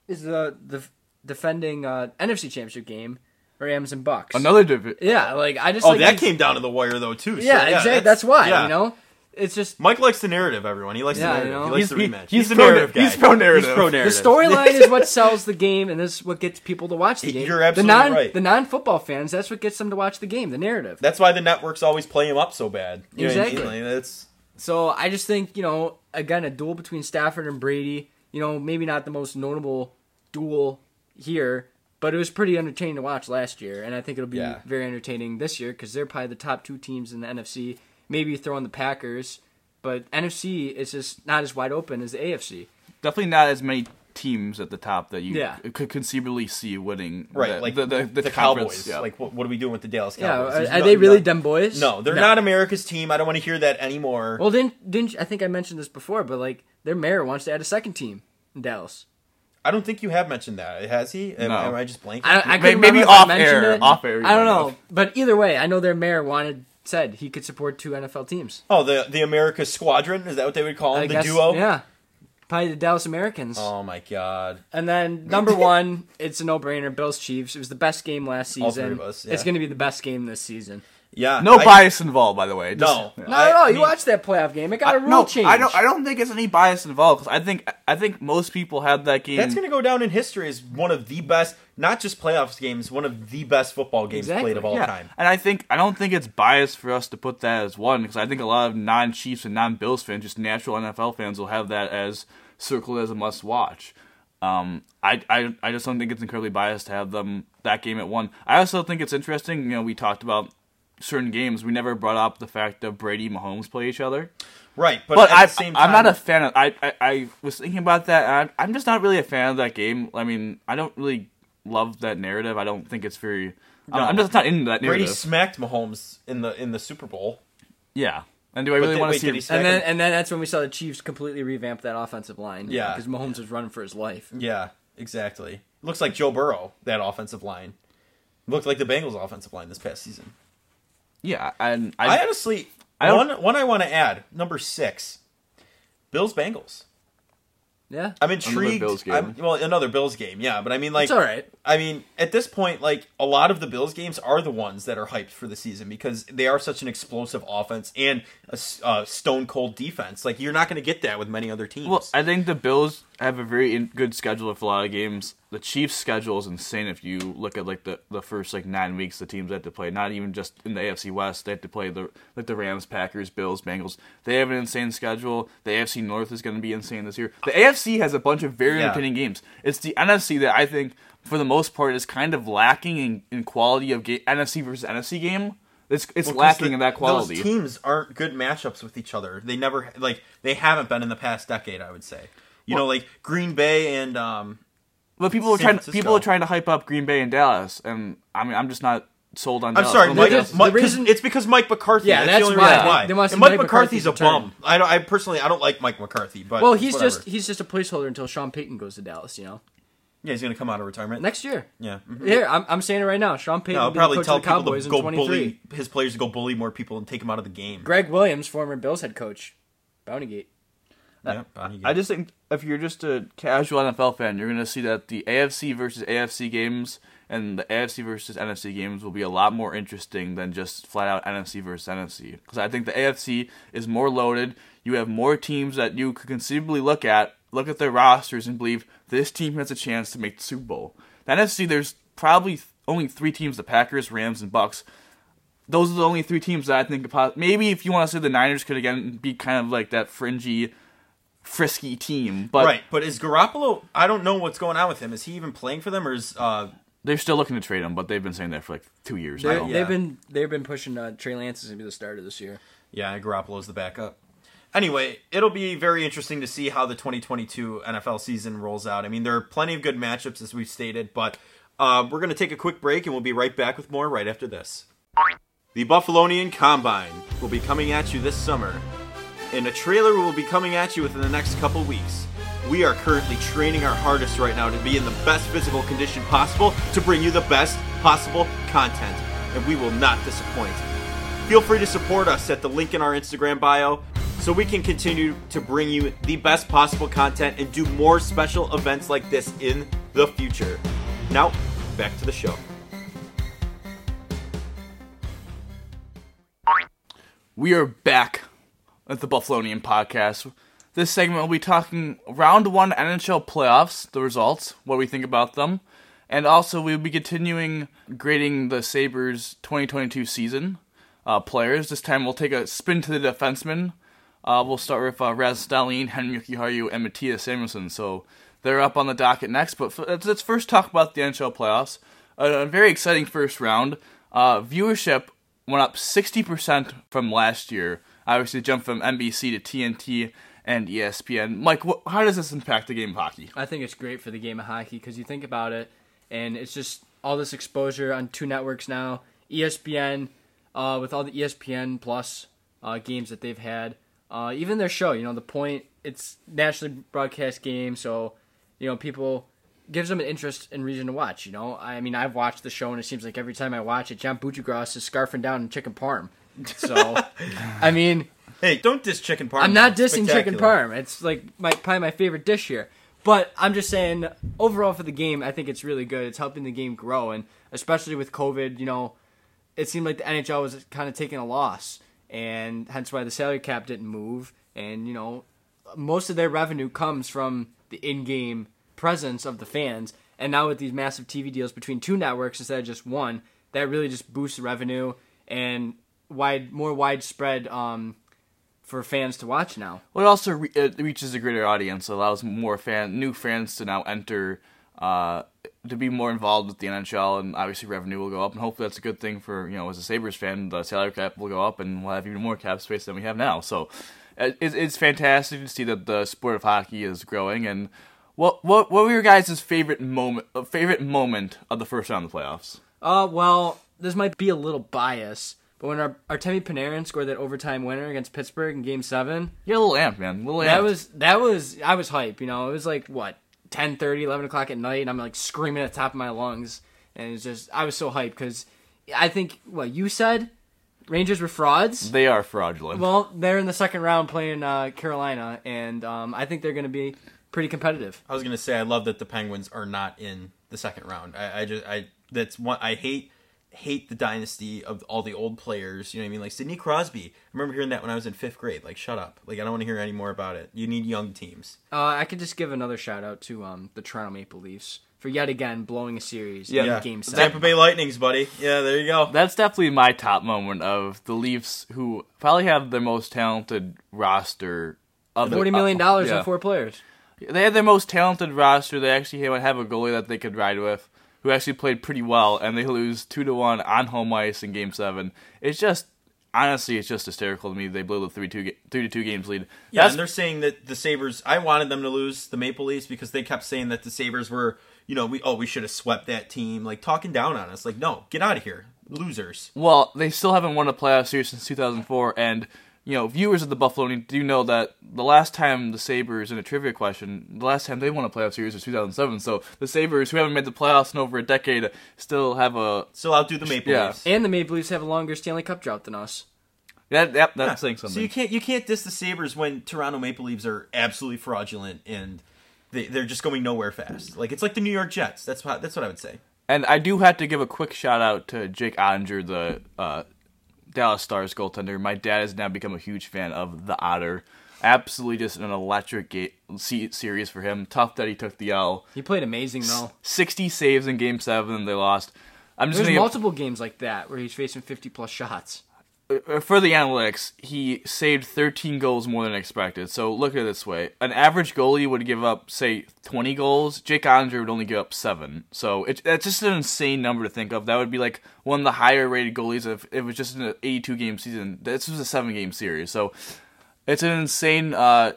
Speaker 3: is the the defending uh, NFC Championship game, Rams and Bucks.
Speaker 2: Another divi-
Speaker 3: yeah, like I just
Speaker 1: Oh,
Speaker 3: like
Speaker 1: that
Speaker 3: these-
Speaker 1: came down to the wire though too. So,
Speaker 3: Yeah, exactly. That's, why
Speaker 1: yeah.
Speaker 3: you know it's just
Speaker 1: Mike likes the narrative. Everyone, he likes
Speaker 3: Yeah,
Speaker 1: the
Speaker 3: you
Speaker 1: narrative.
Speaker 3: know.
Speaker 1: He likes
Speaker 2: He's-
Speaker 1: the
Speaker 2: he-
Speaker 1: rematch.
Speaker 2: he's
Speaker 1: the
Speaker 2: pro-
Speaker 1: narrative guy.
Speaker 2: he's pro-narrative.
Speaker 1: He's pro narrative.
Speaker 3: the storyline is what sells the game, and this is what gets people to watch the game.
Speaker 1: You're absolutely
Speaker 3: the non
Speaker 1: right.
Speaker 3: the non football fans. That's what gets them to watch the game. The narrative.
Speaker 1: That's why the networks always play him up so bad. You know I mean?
Speaker 3: Exactly.
Speaker 1: Like, that's
Speaker 3: So I just think you know again a duel between Stafford and Brady. You know maybe not the most notable duel here, but it was pretty entertaining to watch last year, and I think it'll be
Speaker 1: Yeah.
Speaker 3: very entertaining this year because they're probably the top two teams in the NFC. Maybe throw in the Packers, but NFC is just not as wide open as the AFC.
Speaker 2: Definitely not as many teams at the top that you
Speaker 3: Yeah.
Speaker 2: could conceivably see winning.
Speaker 1: right.
Speaker 2: the,
Speaker 1: like
Speaker 2: the, the, the,
Speaker 1: Cowboys.
Speaker 2: Yeah.
Speaker 1: Like what, what are we doing with the Dallas
Speaker 3: Yeah,
Speaker 1: Cowboys?
Speaker 3: are,
Speaker 1: There's
Speaker 3: are
Speaker 1: no-
Speaker 3: they really
Speaker 1: no-
Speaker 3: dumb boys?
Speaker 1: No, they're not America's team. I don't want to hear that anymore.
Speaker 3: Well, didn't didn't I think I mentioned this before? But like their mayor wants to add a second team in Dallas.
Speaker 1: I don't think you have mentioned that. Has he? Am,
Speaker 2: No.
Speaker 1: am I just blanking?
Speaker 3: I, I
Speaker 2: May-
Speaker 3: couldn't
Speaker 2: maybe
Speaker 3: remember if I
Speaker 2: off air-
Speaker 3: it.
Speaker 2: off air
Speaker 3: I don't know,
Speaker 2: have.
Speaker 3: but either way, I know their mayor wanted said he could support two NFL teams.
Speaker 1: oh, the the America Squadron is that what they would call them?
Speaker 3: I
Speaker 1: the
Speaker 3: guess,
Speaker 1: duo.
Speaker 3: yeah, probably the Dallas Americans.
Speaker 1: Oh my God.
Speaker 3: And then number one, it's a no-brainer. Bills Chiefs. It was the best game last season.
Speaker 1: All three of us, yeah.
Speaker 3: It's going to be the best game this season.
Speaker 1: Yeah.
Speaker 2: No
Speaker 1: I-
Speaker 2: bias involved, by the way. Just-
Speaker 1: No.
Speaker 2: Yeah.
Speaker 3: Not at all.
Speaker 1: I
Speaker 3: You
Speaker 1: mean-
Speaker 3: watched that playoff game. It got a
Speaker 2: I-
Speaker 3: rule
Speaker 2: no,
Speaker 3: change.
Speaker 2: I don't. I don't think it's any bias involved because I think I think most people had that game.
Speaker 1: That's going to go down in history as one of the best, not just playoffs games, one of the best football games
Speaker 3: Exactly.
Speaker 1: played of all
Speaker 2: yeah.
Speaker 1: time.
Speaker 2: And I think I don't think it's biased for us to put that as one because I think a lot of non-Chiefs and non-Bills fans, just natural NFL fans, will have that as circled as a must-watch. Um, I, I I just don't think it's incredibly biased to have them that game at one. I also think it's interesting. You know, we talked about certain games. We never brought up the fact that Brady and Mahomes play each other.
Speaker 1: Right, but,
Speaker 2: But
Speaker 1: at
Speaker 2: I,
Speaker 1: the same time,
Speaker 2: I'm not a fan of. I, I I was thinking about that. And I, I'm just not really a fan of that game. I mean, I don't really love that narrative. I don't think it's very. No. I'm just not into that narrative.
Speaker 1: Brady smacked Mahomes in the in the Super Bowl.
Speaker 2: yeah. And do I really want to see?
Speaker 1: did he smack
Speaker 3: And then,
Speaker 1: him?
Speaker 3: and then that's when we saw the Chiefs completely revamp that offensive line.
Speaker 1: Yeah.
Speaker 3: because Mahomes was running for his life.
Speaker 1: Yeah, exactly. Looks like Joe Burrow that offensive line. Looked like the Bengals offensive line this past season.
Speaker 2: Yeah, and
Speaker 1: I,
Speaker 2: I,
Speaker 1: honestly
Speaker 2: I
Speaker 1: one one I want to add number six, Bills Bengals.
Speaker 3: Yeah,
Speaker 1: I'm intrigued.
Speaker 2: Bills game.
Speaker 1: I'm, well, another Bills game, yeah. But I mean, like,
Speaker 3: it's all right.
Speaker 1: I mean, at this point, like a lot of the Bills games are the ones that are hyped for the season because they are such an explosive offense and a uh, stone cold defense. Like you're not going to get that with many other teams.
Speaker 2: well, I think the Bills have a very in, good schedule for a lot of games. The Chiefs' schedule is insane. If you look at like the, the first like nine weeks, the teams have to play. Not even just in the AFC West, they have to play the like the Rams, Packers, Bills, Bengals. They have an insane schedule. The AFC North is going to be insane this year. The AFC has a bunch of very
Speaker 1: Yeah.
Speaker 2: entertaining games. It's the NFC that I think, for the most part, is kind of lacking in, in quality of ga- NFC versus NFC game. It's it's
Speaker 1: Well,
Speaker 2: lacking
Speaker 1: the-
Speaker 2: in that quality.
Speaker 1: Those teams aren't good matchups with each other. They never like they haven't been in the past decade. I would say. You know, like Green Bay and um,
Speaker 2: But people are
Speaker 1: San
Speaker 2: trying.
Speaker 1: Francisco.
Speaker 2: People are trying to hype up Green Bay and Dallas, and I mean, I'm just not sold on.
Speaker 1: I'm
Speaker 2: Dallas.
Speaker 1: sorry,
Speaker 2: Well,
Speaker 1: Mike,
Speaker 2: Mike-
Speaker 3: just-
Speaker 1: Mike-
Speaker 3: reason-
Speaker 1: it's because Mike McCarthy.
Speaker 3: Yeah,
Speaker 1: that's,
Speaker 3: that's
Speaker 1: the only
Speaker 3: why.
Speaker 1: reason why.
Speaker 3: They want
Speaker 1: and Mike
Speaker 3: Mike
Speaker 1: McCarthy's a bum. I don't. I personally, I don't like Mike McCarthy, but
Speaker 3: Well, he's
Speaker 1: whatever.
Speaker 3: just he's just a placeholder until Sean Payton goes to Dallas. You know,
Speaker 1: yeah, he's gonna come out of retirement
Speaker 3: next year.
Speaker 1: Yeah, mhm.
Speaker 3: Here, I'm, I'm saying it right now. Sean Payton
Speaker 1: No, I'll
Speaker 3: will be the
Speaker 1: probably
Speaker 3: coach
Speaker 1: tell
Speaker 3: the
Speaker 1: people
Speaker 3: Cowboys
Speaker 1: to
Speaker 3: in
Speaker 1: go
Speaker 3: 23.
Speaker 1: bully his players to go bully more people and take them out of the game.
Speaker 3: Gregg Williams, former Bills head coach, Bountygate.
Speaker 1: Yeah,
Speaker 2: I just think if you're just a casual NFL fan, you're going to see that the AFC versus AFC games and the AFC versus NFC games will be a lot more interesting than just flat out NFC versus NFC. Because I think the AFC is more loaded. You have more teams that you could conceivably look at, look at their rosters, and believe this team has a chance to make the Super Bowl. The NFC, there's probably only three teams: the Packers, Rams, and Bucks. Those are the only three teams that I think maybe if you want to say the Niners could again be kind of like that fringy frisky team, but
Speaker 1: right, but is Garoppolo? I don't know what's going on with him. Is he even playing for them, or is uh,
Speaker 2: they're still looking to trade him. But they've been saying that for like two years
Speaker 3: They're,
Speaker 2: now.
Speaker 1: yeah.
Speaker 3: They've been they've been pushing uh, Trey Lance is gonna be the starter this year.
Speaker 1: yeah, Garoppolo's the backup? Anyway, it'll be very interesting to see how the 2022 NFL season rolls out. I mean, there are plenty of good matchups as we've stated, but uh, we're going to take a quick break and we'll be right back with more right after this. The Buffalonian Combine will be coming at you this summer. And a trailer will be coming at you within the next couple weeks. We are currently training our hardest right now to be in the best physical condition possible to bring you the best possible content, and we will not disappoint. Feel free to support us at the link in our Instagram bio so we can continue to bring you the best possible content and do more special events like this in the future. Now, back to the show.
Speaker 2: We are back at the Buffalonian podcast. This segment will be talking round one NHL playoffs, the results, what we think about them, and also we'll be continuing grading the Sabres 2022 season uh, players. This time we'll take a spin to the defensemen. Uh, we'll start with uh, Raz Stalin, Henrik Haru, and Mattias Samuelsson. So they're up on the docket next. But f- let's, let's first talk about the NHL playoffs. A, a very exciting first round. Uh, viewership went up 60% from last year. Obviously, jumped from NBC to TNT and ESPN. Mike, how does this impact the game of hockey?
Speaker 3: I think it's great for the game of hockey because you think about it, and it's just all this exposure on two networks now. ESPN, uh, with all the ESPN Plus uh, games that they've had, uh, even their show. You know, the point it's nationally broadcast game, so you know people gives them an interest and reason to watch. You know, I mean, I've watched the show, and it seems like every time I watch it, John Buccigross is scarfing down chicken parm. So, I mean,
Speaker 1: Hey, don't diss chicken parm.
Speaker 3: I'm not dissing chicken parm. It's like my probably my favorite dish here. But I'm just saying, overall for the game, I think it's really good. It's helping the game grow, and especially with COVID, you know, it seemed like the NHL was kind of taking a loss, and hence why the salary cap didn't move. And you know, most of their revenue comes from the in-game presence of the fans. And now with these massive TV deals between two networks instead of just one, that really just boosts revenue and wide, more widespread um, for fans to watch now.
Speaker 2: Well, it also re- it reaches a greater audience, allows more fan, new fans to now enter, uh, to be more involved with the NHL, and obviously revenue will go up, and hopefully that's a good thing for you know as a Sabres fan, the salary cap will go up, and we'll have even more cap space than we have now. So, uh, it, it's fantastic to see that the sport of hockey is growing. And what what what were your guys' favorite moment, uh, favorite moment of the first round of the playoffs?
Speaker 3: Uh, well, this might be a little bias, but when our Artemi Panarin scored that overtime winner against Pittsburgh in Game Seven,
Speaker 2: You're a little amped, man. A little
Speaker 3: amp.
Speaker 2: that
Speaker 3: was that was I was hype. You know, it was like what 10, 11 o'clock at night, and I'm like screaming at the top of my lungs, and it's just I was so hyped because I think what you said, Rangers were frauds.
Speaker 2: They are fraudulent.
Speaker 3: Well, they're in the second round playing uh, Carolina, and um, I think they're going to be pretty competitive.
Speaker 1: I was gonna say I love that the Penguins are not in the second round. I, I just I that's one I hate hate the dynasty of all the old players. You know what I mean? Like Sidney Crosby. I remember hearing that when I was in fifth grade. Like, shut up. Like, I don't want to hear any more about it. You need young teams.
Speaker 3: Uh, I could just give another shout out to um, the Toronto Maple Leafs for yet again blowing a series
Speaker 2: Yeah.
Speaker 3: in
Speaker 1: Yeah,
Speaker 3: Game Seven.
Speaker 1: Tampa Bay Lightnings, buddy. Yeah, there you go.
Speaker 2: That's definitely my top moment of the Leafs, who probably have the most talented roster of the-
Speaker 3: Forty million dollars
Speaker 2: uh,
Speaker 3: on four players.
Speaker 2: They have their most talented roster. They actually have have a goalie that they could ride with, who actually played pretty well, and they lose two to one on home ice in Game Seven. It's just honestly, it's just hysterical to me. They blew the three two three to two games lead.
Speaker 1: Yeah,
Speaker 2: That's
Speaker 1: and they're saying that the Sabres. I wanted them to lose the Maple Leafs because they kept saying that the Sabres were, you know, we oh we should have swept that team, like talking down on us. Like, no, get out of here. losers.
Speaker 2: Well, they still haven't won a playoff series since 2004, and you know, viewers of the Buffalo do you know that the last time the Sabres, in a trivia question, the last time they won a playoff series was 2007. So the Sabres, who haven't made the playoffs in over a decade, still have a
Speaker 1: Still outdo the Maple
Speaker 2: Yeah.
Speaker 1: Leafs.
Speaker 3: And the Maple Leafs have a longer Stanley Cup drought than us.
Speaker 2: that that that's
Speaker 1: Yeah.
Speaker 2: saying something.
Speaker 1: So you can't you can't diss the Sabres when Toronto Maple Leafs are absolutely fraudulent and they they're just going nowhere fast. Like it's like the New York Jets. That's what that's what I would say.
Speaker 2: And I do have to give a quick shout out to Jake Oettinger, the uh, Dallas Stars goaltender. My dad has now become a huge fan of the Otter. Absolutely just an electric ga- series for him. Tough that he took the L.
Speaker 3: He played amazing though.
Speaker 2: 60 saves in game seven, and they lost. I'm just
Speaker 3: There's multiple games like that where he's facing 50 plus shots.
Speaker 2: Uh, for the analytics, he saved 13 goals more than expected. So look at it this way: an average goalie would give up, say, 20 goals. Jake Oettinger would only give up seven. So it, that's just an insane number to think of. That would be like one of the higher rated goalies if it was just an 82 game season. This was a seven game series, so it's an insane, uh,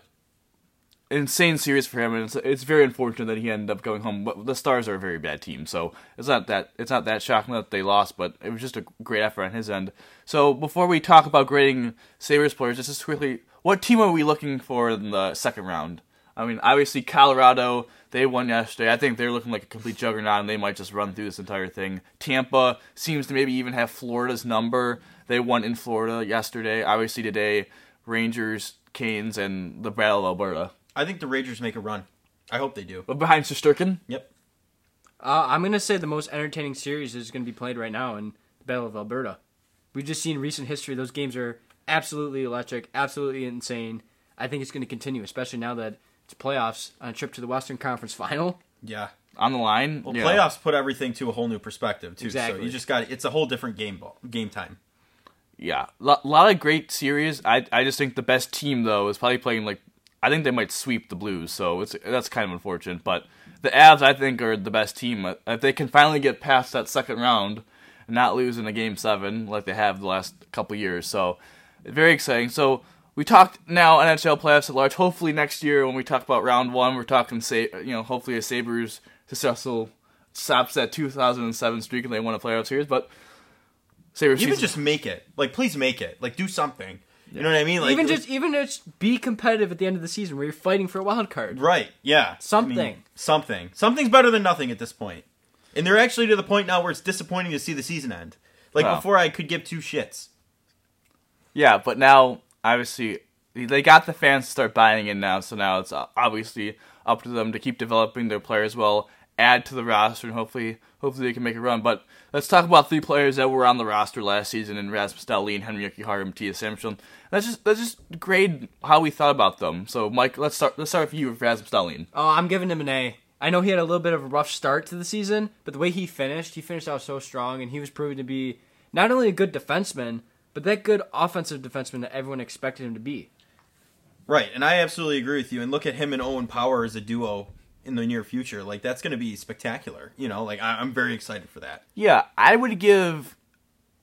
Speaker 2: insane series for him, and it's, it's very unfortunate that he ended up going home. But the Stars are a very bad team, so it's not that it's not that shocking that they lost, but it was just a great effort on his end. So before we talk about grading Sabres players, just quickly, what team are we looking for in the second round? I mean, obviously Colorado, they won yesterday. I think they're looking like a complete juggernaut, and they might just run through this entire thing. Tampa seems to maybe even have Florida's number. They won in Florida yesterday. Obviously today, Rangers, Canes, and the Battle of Alberta.
Speaker 1: I think the Rangers make a run. I hope they do.
Speaker 2: But behind Shesterkin,
Speaker 1: Yep.
Speaker 3: Uh, I'm going to say the most entertaining series is going to be played right now in the Battle of Alberta. We've just seen recent history. Those games are absolutely electric, absolutely insane. I think it's going to continue, especially now that it's playoffs on a trip to the Western Conference Final.
Speaker 1: Yeah.
Speaker 2: on the line.
Speaker 1: Well,
Speaker 2: yeah.
Speaker 1: playoffs put everything to a whole new perspective too. So
Speaker 3: Exactly.
Speaker 1: you just got it's a whole different game ball game time.
Speaker 2: Yeah, a lot of great series. I I just think the best team though is probably playing like I think they might sweep the Blues, so it's that's kind of unfortunate. But the Avs I think are the best team. If they can finally get past that second round and not lose in a game seven like they have the last couple years, so very exciting. So we talked now NHL playoffs at large. Hopefully next year when we talk about round one, we're talking say you know hopefully a Sabres successful stops that 2007 streak and they won a playoff series, but. Sabres
Speaker 1: Even
Speaker 2: season-
Speaker 1: just make it. Like please make it. Like do something. You know what I mean? Like
Speaker 3: even just even just be competitive at the end of the season where you're fighting for a wild card.
Speaker 1: Right. Yeah.
Speaker 3: Something.
Speaker 1: I mean, something. Something's better than nothing at this point. And they're actually to the point now where it's disappointing to see the season end. Like
Speaker 2: Wow.
Speaker 1: before, I could give two shits.
Speaker 2: Yeah, but now obviously they got the fans to start buying in now, so now it's uh, obviously up to them to keep developing their players well, add to the roster, and hopefully hopefully they can make a run. But let's talk about three players that were on the roster last season in Rasmus Dahlin, Henri Jokiharju, and Mattias Samson. Let's just let's just grade how we thought about them. So Mike, let's start let's start with you with Rasmus Dahlin.
Speaker 3: Oh, I'm giving him an A. I know he had a little bit of a rough start to the season, but the way he finished, he finished out so strong, and he was proven to be not only a good defenseman, but that good offensive defenseman that everyone expected him to be.
Speaker 1: Right, and I absolutely agree with you. And look at him and Owen Power as a duo in the near future. Like that's going to be spectacular. You know, like I- I'm very excited for that.
Speaker 2: Yeah, I would give.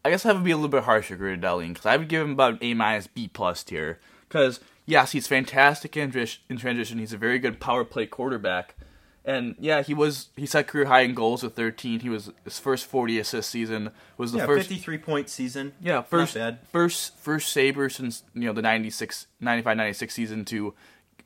Speaker 2: I guess I would be a little bit harsher graded Dahlin because I would give him about an A minus B plus tier. Because yes, he's fantastic in, tris- in transition. He's a very good power play quarterback, and yeah, he was he set career high in goals with 13. He was his first 40 assist season was the
Speaker 1: Yeah,
Speaker 2: first
Speaker 1: 53 point season.
Speaker 2: yeah first
Speaker 1: bad.
Speaker 2: first first Saber since you know the 96 95 96 season to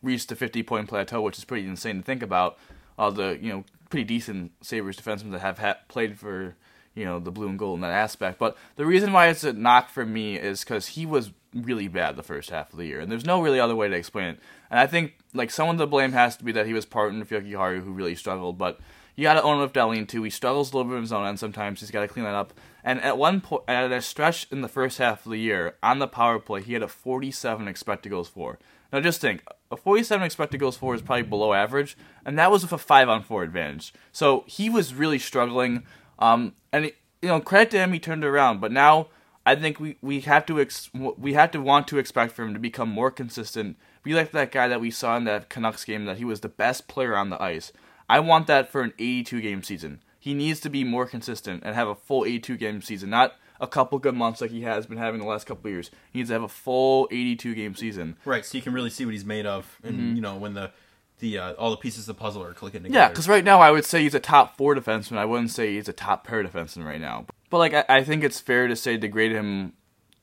Speaker 2: reach the 50 point plateau, which is pretty insane to think about. All the you know pretty decent Sabres defensemen that have ha- played for you know the blue and gold in that aspect. But the reason why it's a knock for me is because he was really bad the first half of the year, and there's no really other way to explain it. And I think like some of the blame has to be that he was partnered with Yoki who really struggled, but. You got to own with Dahlin too. He struggles a little bit in his own end sometimes. He's got to clean that up. And at one point, at a stretch in the first half of the year, on the power play, he had a 47 expected goals for. Now just think, a 47 expected goals for is probably below average, and that was with a five on four advantage. So he was really struggling. Um, and it, you know, credit to him, he turned around. But now I think we we have to ex- we have to want to expect for him to become more consistent. Be like that guy that we saw in that Canucks game that he was the best player on the ice. I want that for an 82 game season. He needs to be more consistent and have a full 82 game season, not a couple good months like he has been having the last couple of years. He needs to have a full 82 game season.
Speaker 1: Right, so you can really see what he's made of, and you know when the the uh, all the pieces of the puzzle are clicking together.
Speaker 2: Mm-hmm. Yeah, because right now I would say he's a top four defenseman. I wouldn't say he's a top pair defenseman right now. But like, I, I think it's fair to say degrade him,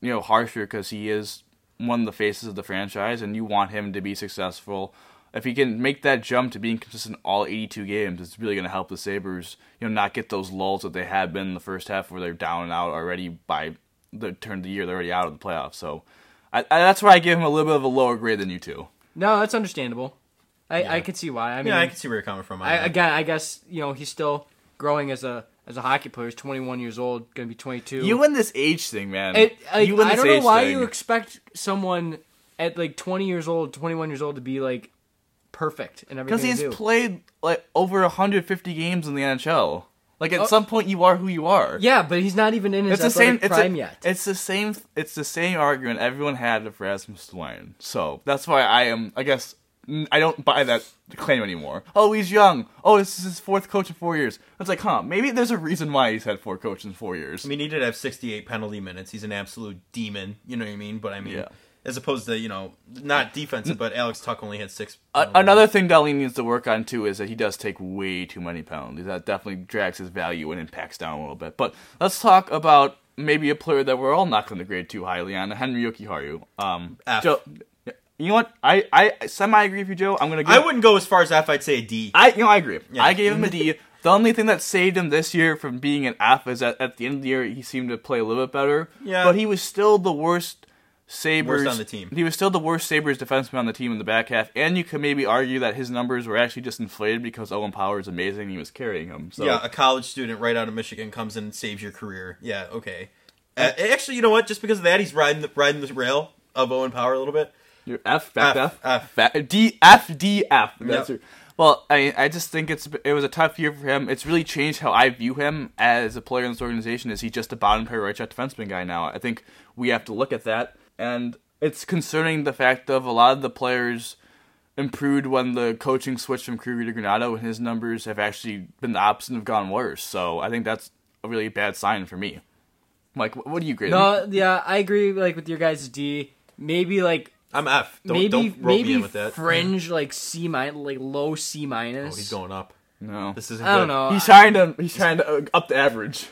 Speaker 2: you know, harsher because he is one of the faces of the franchise, and you want him to be successful. If he can make that jump to being consistent all 82 games, it's really going to help the Sabres, you know, not get those lulls that they had been in the first half where they're down and out already by the turn of the year. They're already out of the playoffs. So I, I, that's why I give him a little bit of a lower grade than you two.
Speaker 3: No, that's understandable. I, I could see why. I mean,
Speaker 1: yeah, I can see where you're coming from.
Speaker 3: I, again, I guess you know he's still growing as a as a hockey player. He's 21 years old, gonna be 22.
Speaker 2: You win this age thing, man.
Speaker 3: It, like,
Speaker 2: you win
Speaker 3: I don't know
Speaker 2: age
Speaker 3: why
Speaker 2: thing.
Speaker 3: you expect someone at like 20 years old, 21 years old to be like perfect and everything.
Speaker 2: Because he's
Speaker 3: they do.
Speaker 2: played like over 150 games in the NHL. Like at
Speaker 3: Oh.
Speaker 2: some point, you are who you are.
Speaker 3: yeah, but he's not even in his
Speaker 2: it's the same.
Speaker 3: athletic
Speaker 2: It's,
Speaker 3: prime
Speaker 2: a-
Speaker 3: yet.
Speaker 2: it's the same. It's the same argument everyone had for Rasmus Dwayne. So that's why I am. I guess I don't buy that claim anymore. Oh, he's young. Oh, this is his fourth coach in four years. It's like, huh? Maybe there's a reason why he's had four coaches in four years.
Speaker 1: I mean, he did have 68 penalty minutes. He's an absolute demon. You know what I mean? But I mean,
Speaker 2: Yeah.
Speaker 1: As opposed to you know, not defensive, but Alex Tuch only had six.
Speaker 2: Another thing Dahlin needs to work on too is that he does take way too many penalties. That definitely drags his value and impacts down a little bit. But let's talk about maybe a player that we're all not going to grade too highly on, Henri Jokiharju. Um,
Speaker 1: F.
Speaker 2: Joe, you know what? I, I semi agree with you, Joe. I'm to give.
Speaker 1: I wouldn't go as far as F. I'd say a D.
Speaker 2: I you know I agree.
Speaker 1: Yeah.
Speaker 2: I gave him a D. The only thing that saved him this year from being an F is that at the end of the year he seemed to play a little bit better.
Speaker 1: Yeah.
Speaker 2: But he was still the worst Sabres
Speaker 1: Worst on the team.
Speaker 2: He was still the worst Sabres defenseman on the team in the back half, and you could maybe argue that his numbers were actually just inflated because Owen Power is amazing. and He was carrying him. So
Speaker 1: Yeah, a college student right out of Michigan comes in and saves your career. Yeah, okay. Uh, actually, you know what? Just because of that, he's riding the riding the rail of Owen Power a little bit.
Speaker 2: You're F, back
Speaker 1: F,
Speaker 2: F,
Speaker 1: F.
Speaker 2: D, F, D, F. That's
Speaker 1: Yep.
Speaker 2: your- well, I I just think it's it was a tough year for him. It's really changed how I view him as a player in this organization. Is he just a bottom pair right shot defenseman guy now? I think we have to look at that, and it's concerning the fact of a lot of the players improved when the coaching switched from Krueger to Granato, and his numbers have actually been the opposite and have gone worse. So I think that's a really bad sign for me. Like, what do you grade? him?
Speaker 3: no, yeah, I agree. Like with your guys' D, maybe like
Speaker 1: I'm F. Don't,
Speaker 3: maybe
Speaker 1: don't rope
Speaker 3: maybe
Speaker 1: me in with that.
Speaker 3: fringe like C minus, like low C minus.
Speaker 1: Oh, he's going up.
Speaker 2: no.
Speaker 1: This isn't
Speaker 3: I don't
Speaker 1: good.
Speaker 3: know.
Speaker 2: He's trying to he's trying to uh, up the average.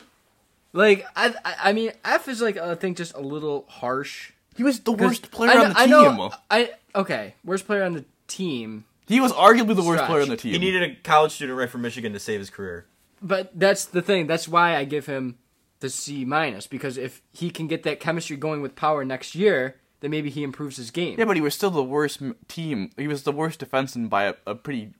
Speaker 3: Like I, I, I mean, F is like I think just a little harsh.
Speaker 2: He was the worst player
Speaker 3: I know,
Speaker 2: on the
Speaker 3: I
Speaker 2: team.
Speaker 3: know- I okay, worst player on the team.
Speaker 2: He was arguably the worst
Speaker 3: Stretch.
Speaker 2: player on the team.
Speaker 1: He needed a college student right from Michigan to save his career.
Speaker 3: But that's the thing. That's why I give him the C minus because if he can get that chemistry going with power next year, then maybe he improves his game.
Speaker 2: yeah, but he was still the worst team. He was the worst defenseman by a, a pretty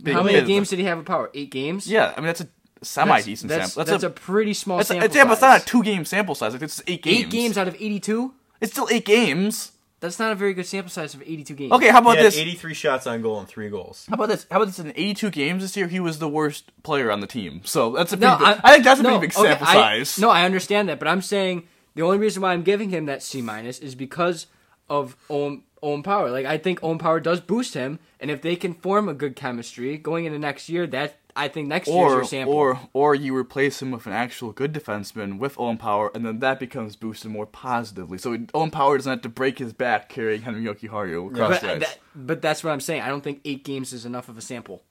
Speaker 2: big.
Speaker 3: How many
Speaker 2: bit.
Speaker 3: games did he have with power? Eight games.
Speaker 2: Yeah, I mean that's a semi decent
Speaker 3: that's,
Speaker 2: sample.
Speaker 3: That's, a, pretty small
Speaker 2: that's a,
Speaker 3: sample
Speaker 2: it's, yeah, but it's not a two game sample size. Like it's eight games.
Speaker 3: Eight games out of eighty-two.
Speaker 2: It's still eight games.
Speaker 3: That's not a very good sample size of eighty-two games.
Speaker 2: Okay, how
Speaker 1: He
Speaker 2: about
Speaker 1: had
Speaker 2: this?
Speaker 1: 83 shots on goal and three goals.
Speaker 2: How about this? How about this? In 82 games this year, he was the worst player on the team. So that's a
Speaker 3: No,
Speaker 2: pretty big, I, think that's a
Speaker 3: no,
Speaker 2: pretty big
Speaker 3: okay,
Speaker 2: sample
Speaker 3: I-
Speaker 2: size.
Speaker 3: no, I understand that, but I'm saying the only reason why I'm giving him that C minus is because of Owen, Owen Power. Like I think Owen Power does boost him, and if they can form a good chemistry going into next year, that I think next year's your sample.
Speaker 2: or or you replace him with an actual good defenseman with Owen Power, and then that becomes boosted more positively. So Owen Power doesn't have to break his back carrying Henri Jokiharju across
Speaker 3: but,
Speaker 2: the uh, ice.
Speaker 3: that, but that's what I'm saying. I don't think eight games is enough of a sample.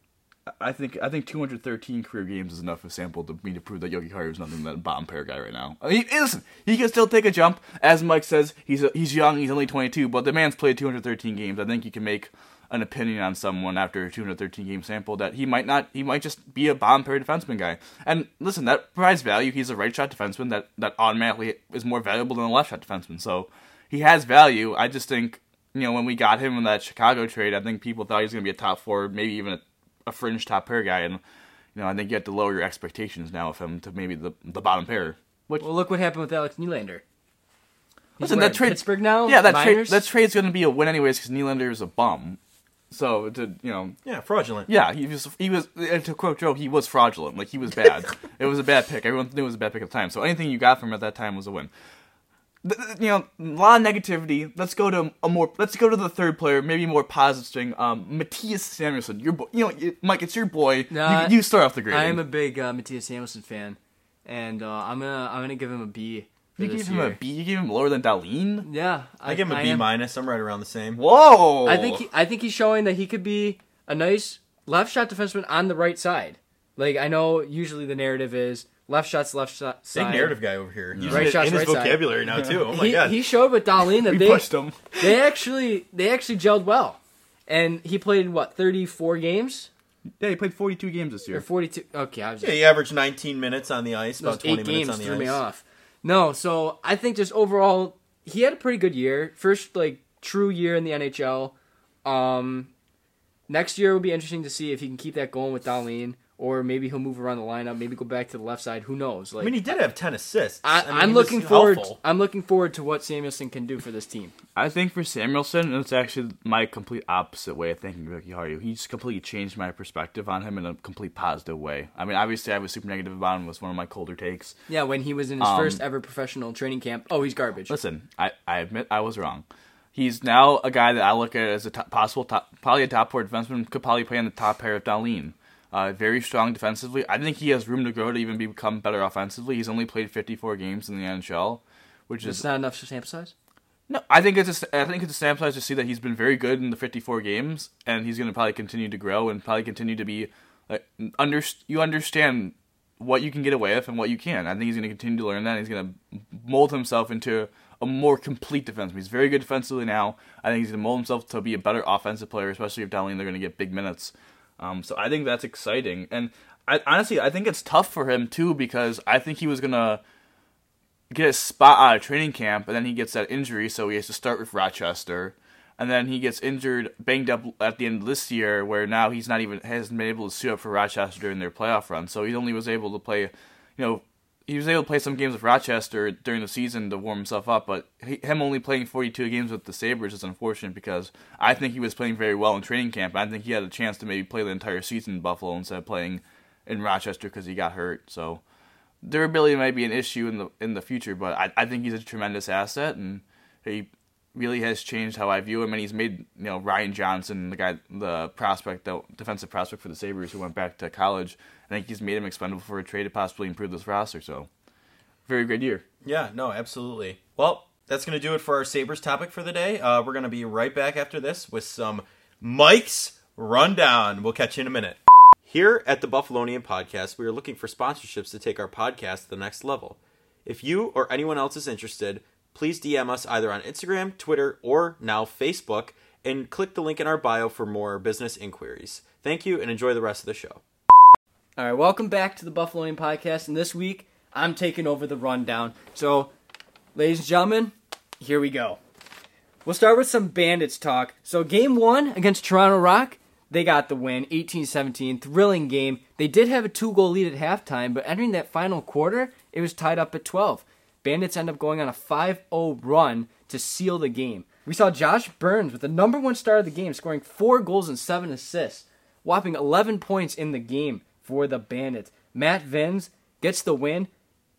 Speaker 2: I think I think 213 career games is enough of a sample to me to prove that Jokiharju is nothing but a bottom pair guy right now. I mean, hey, listen, he can still take a jump. As Mike says, he's a, he's young, he's only 22, but the man's played 213 games. I think you can make an opinion on someone after a 213 game sample that he might not, he might just be a bottom pair defenseman guy. And listen, that provides value. He's a right shot defenseman that that automatically is more valuable than a left shot defenseman. So he has value. I just think you know when we got him in that Chicago trade, I think people thought he was going to be a top four, maybe even a a fringe top pair guy, and you know I think you have to lower your expectations now of him to maybe the the bottom pair. Which
Speaker 3: Well, look what happened with Alex Nylander. He's
Speaker 2: listen, that trade
Speaker 3: Pittsburgh now.
Speaker 2: yeah, that trade that trade's going to be a win anyways because Nylander is a bum. So to you know,
Speaker 1: Yeah, fraudulent.
Speaker 2: yeah, he was he was uh, to quote Joe, he was fraudulent. Like he was bad. it was a bad pick. Everyone knew it was a bad pick at the time. So anything you got from him at that time was a win. Th- th- You know, a lot of negativity. Let's go to a more. Let's go to the third player, maybe more positive string. Um, Mattias Samuelsson. Your boy. You know, you- Mike. It's your boy.
Speaker 3: Nah,
Speaker 2: you, you start off the grading.
Speaker 3: I am a big uh, Mattias Samuelsson fan, and uh, I'm gonna I'm gonna give him a B. For
Speaker 2: You
Speaker 3: this
Speaker 2: gave him
Speaker 3: year.
Speaker 2: a B. You gave him lower than Dahlin.
Speaker 3: Yeah,
Speaker 1: I give him a
Speaker 3: I
Speaker 1: B
Speaker 3: am-
Speaker 1: minus. I'm right around the same.
Speaker 2: Whoa!
Speaker 3: I think he, I think he's showing that he could be a nice left shot defenseman on the right side. Like I know usually the narrative is left shots, left shot,
Speaker 1: Big narrative guy over here. Using
Speaker 3: Right
Speaker 1: it
Speaker 3: shots,
Speaker 1: in his
Speaker 3: right side.
Speaker 1: vocabulary now too. Oh my
Speaker 3: he,
Speaker 1: god.
Speaker 3: he showed with Dahlin that they
Speaker 2: pushed him.
Speaker 3: they actually they actually gelled well, and he played what thirty four games
Speaker 2: Yeah, he played 42 games this
Speaker 3: or
Speaker 2: year.
Speaker 3: forty two. Okay, I was just
Speaker 1: yeah, he averaged 19 minutes on the ice, about 20 minutes
Speaker 3: games
Speaker 1: on the
Speaker 3: threw
Speaker 1: ice.
Speaker 3: me off. No, so I think just overall he had a pretty good year. First like true year in the NHL. Um, next year will be interesting to see if he can keep that going with Dahlin, or maybe he'll move around the lineup, maybe go back to the left side. Who knows? Like
Speaker 1: I mean, he did have 10 assists.
Speaker 3: I,
Speaker 1: I mean,
Speaker 3: I'm looking forward.
Speaker 1: helpful.
Speaker 3: I'm looking forward to what Samuelsson can do for this team.
Speaker 2: I think for Samuelsson, it's actually my complete opposite way of thinking of Jokiharju. He's completely changed my perspective on him in a complete positive way. I mean, obviously, I was super negative about him. It was one of my colder takes.
Speaker 3: Yeah, when he was in his
Speaker 2: Um,
Speaker 3: first ever professional training camp. Oh, he's garbage.
Speaker 2: Listen, I, I admit I was wrong. He's now a guy that I look at as a top, possible top, probably a top four defenseman. Could probably play on the top pair of Dahlin. Uh, very strong defensively. I think he has room to grow to even become better offensively. He's only played 54 games in the NHL, which is
Speaker 3: not enough sample size.
Speaker 2: No, I think it's a, I think it's a sample size to see that he's been very good in the 54 games, and he's going to probably continue to grow and probably continue to be like under you understand what you can get away with and what you can. I think he's going to continue to learn that. And he's going to mold himself into a more complete defenseman. He's very good defensively now. I think he's going to mold himself to be a better offensive player, especially if down they're going to get big minutes. Um, so I think that's exciting, and I, honestly I think it's tough for him too because I think he was going to get a spot out of training camp, and then he gets that injury, so he has to start with Rochester, and then he gets injured, banged up at the end of this year, where now he's not even hasn't been able to suit up for Rochester during their playoff run. So he only was able to play, you know, he was able to play some games with Rochester during the season to warm himself up, but he, him only playing 42 games with the Sabres is unfortunate because I think he was playing very well in training camp. I think he had a chance to maybe play the entire season in Buffalo instead of playing in Rochester because he got hurt. So durability might be an issue in the in the future, but I, I think he's a tremendous asset, and he really has changed how I view him. And he's made you know Ryan Johnson, the guy, the prospect, the defensive prospect for the Sabres, who went back to college. I think he's made him expendable for a trade to possibly improve this roster. So, very good year.
Speaker 1: Yeah, no, absolutely. Well, that's to do it for our Sabres topic for the day. Uh, we're to be right back after this with some Mike's Rundown. We'll catch you in a minute. Here at the Buffalonian Podcast, we are looking for sponsorships to take our podcast to the next level. If you or anyone else is interested, please DM us either on Instagram, Twitter, or now Facebook, and click the link in our bio for more business inquiries. Thank you and enjoy the rest of the show.
Speaker 3: All right, welcome back to the Buffalonian Podcast, and this week I'm taking over the rundown. So, ladies and gentlemen, here we go. We'll start with some Bandits talk. So, game one against Toronto Rock, they got the win, 18-17, thrilling game. They did have a two-goal lead at halftime, but entering that final quarter, it was tied up at 12. Bandits end up going on a 5-0 run to seal the game. We saw Josh Burns with the number one star of the game, scoring four goals and seven assists, whopping 11 points in the game for the Bandits. Matt Vinc gets the win.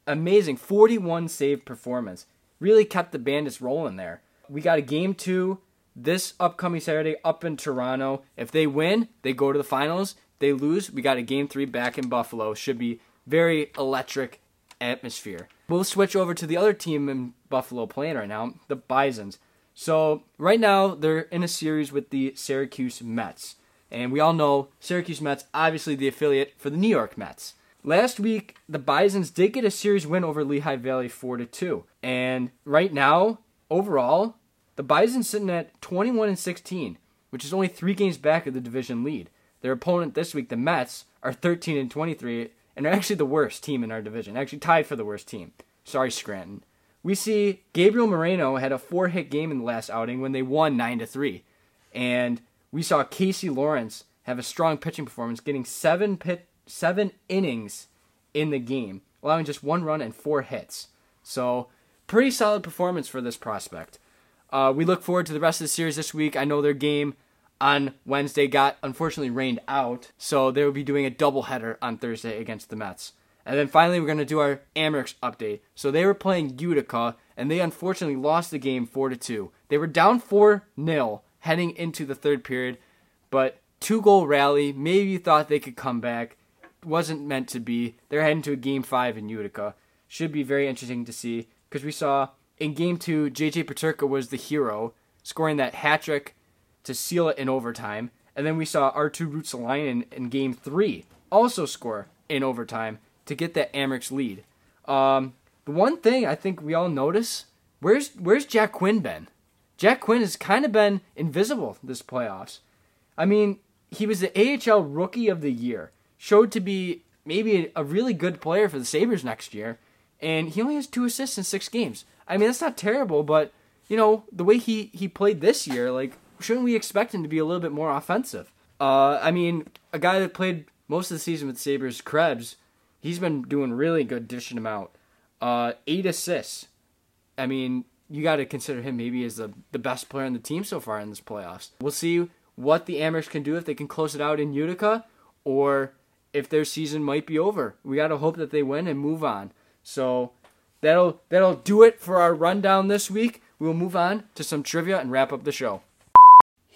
Speaker 3: Amazing 41 save performance. Really kept the Bandits rolling there. We got a game two this upcoming Saturday up in Toronto. If they win, they go to the finals. They lose, we got a game three back in Buffalo. Should be very electric atmosphere. We'll switch over to the other team in Buffalo playing right now, the Bisons. So right now they're in a series with the Syracuse Mets. And we all know Syracuse Mets, obviously the affiliate for the New York Mets. Last week, the Bisons did get a series win over Lehigh Valley 4 to 2. And right now, overall, the Bisons sitting at 21 and 16, which is only 3 games back of the division lead. Their opponent this week, the Mets, are 13 and 23 and are actually the worst team in our division, actually tied for the worst team. Sorry, Scranton. We see Gabriel Moreno had a four-hit game in the last outing when they won 9 to 3. And we saw Casey Lawrence have a strong pitching performance, getting seven pit, seven innings in the game, allowing just one run and four hits. So, pretty solid performance for this prospect. Uh, we look forward to the rest of the series this week. I know their game on Wednesday got unfortunately rained out, so they will be doing a doubleheader on Thursday against the Mets. And then finally, we're going to do our Amerks update. So they were playing Utica, and they unfortunately lost the game 4 to 2. They were down 4 0 heading into the third period, but two goal rally. Maybe you thought they could come back. Wasn't meant to be. They're heading to a game 5 in Utica. Should be very interesting to see because we saw in game 2, JJ Peterka was the hero, scoring that hat trick to seal it in overtime. And then we saw Arttu Ruotsalainen in game 3 also score in overtime to get that Amerks lead. Um, the one thing I think we all notice where's where's Jack Quinn been? Jack Quinn has kind of been invisible this playoffs. I mean, he was the AHL Rookie of the Year, showed to be maybe a really good player for the Sabres next year, and he only has two assists in six games. I mean, that's not terrible, but you know the way he he played this year, like shouldn't we expect him to be a little bit more offensive? Uh, I mean, a guy that played most of the season with Sabres, Krebs, he's been doing really good dishing him out. Uh, eight assists. I mean, you got to consider him maybe as the, the best player on the team so far in this playoffs. We'll see what the Amerks can do if they can close it out in Utica or if their season might be over. We got to hope that they win and move on. So that'll that'll do it for our rundown this week. We'll move on to some trivia and wrap up the show.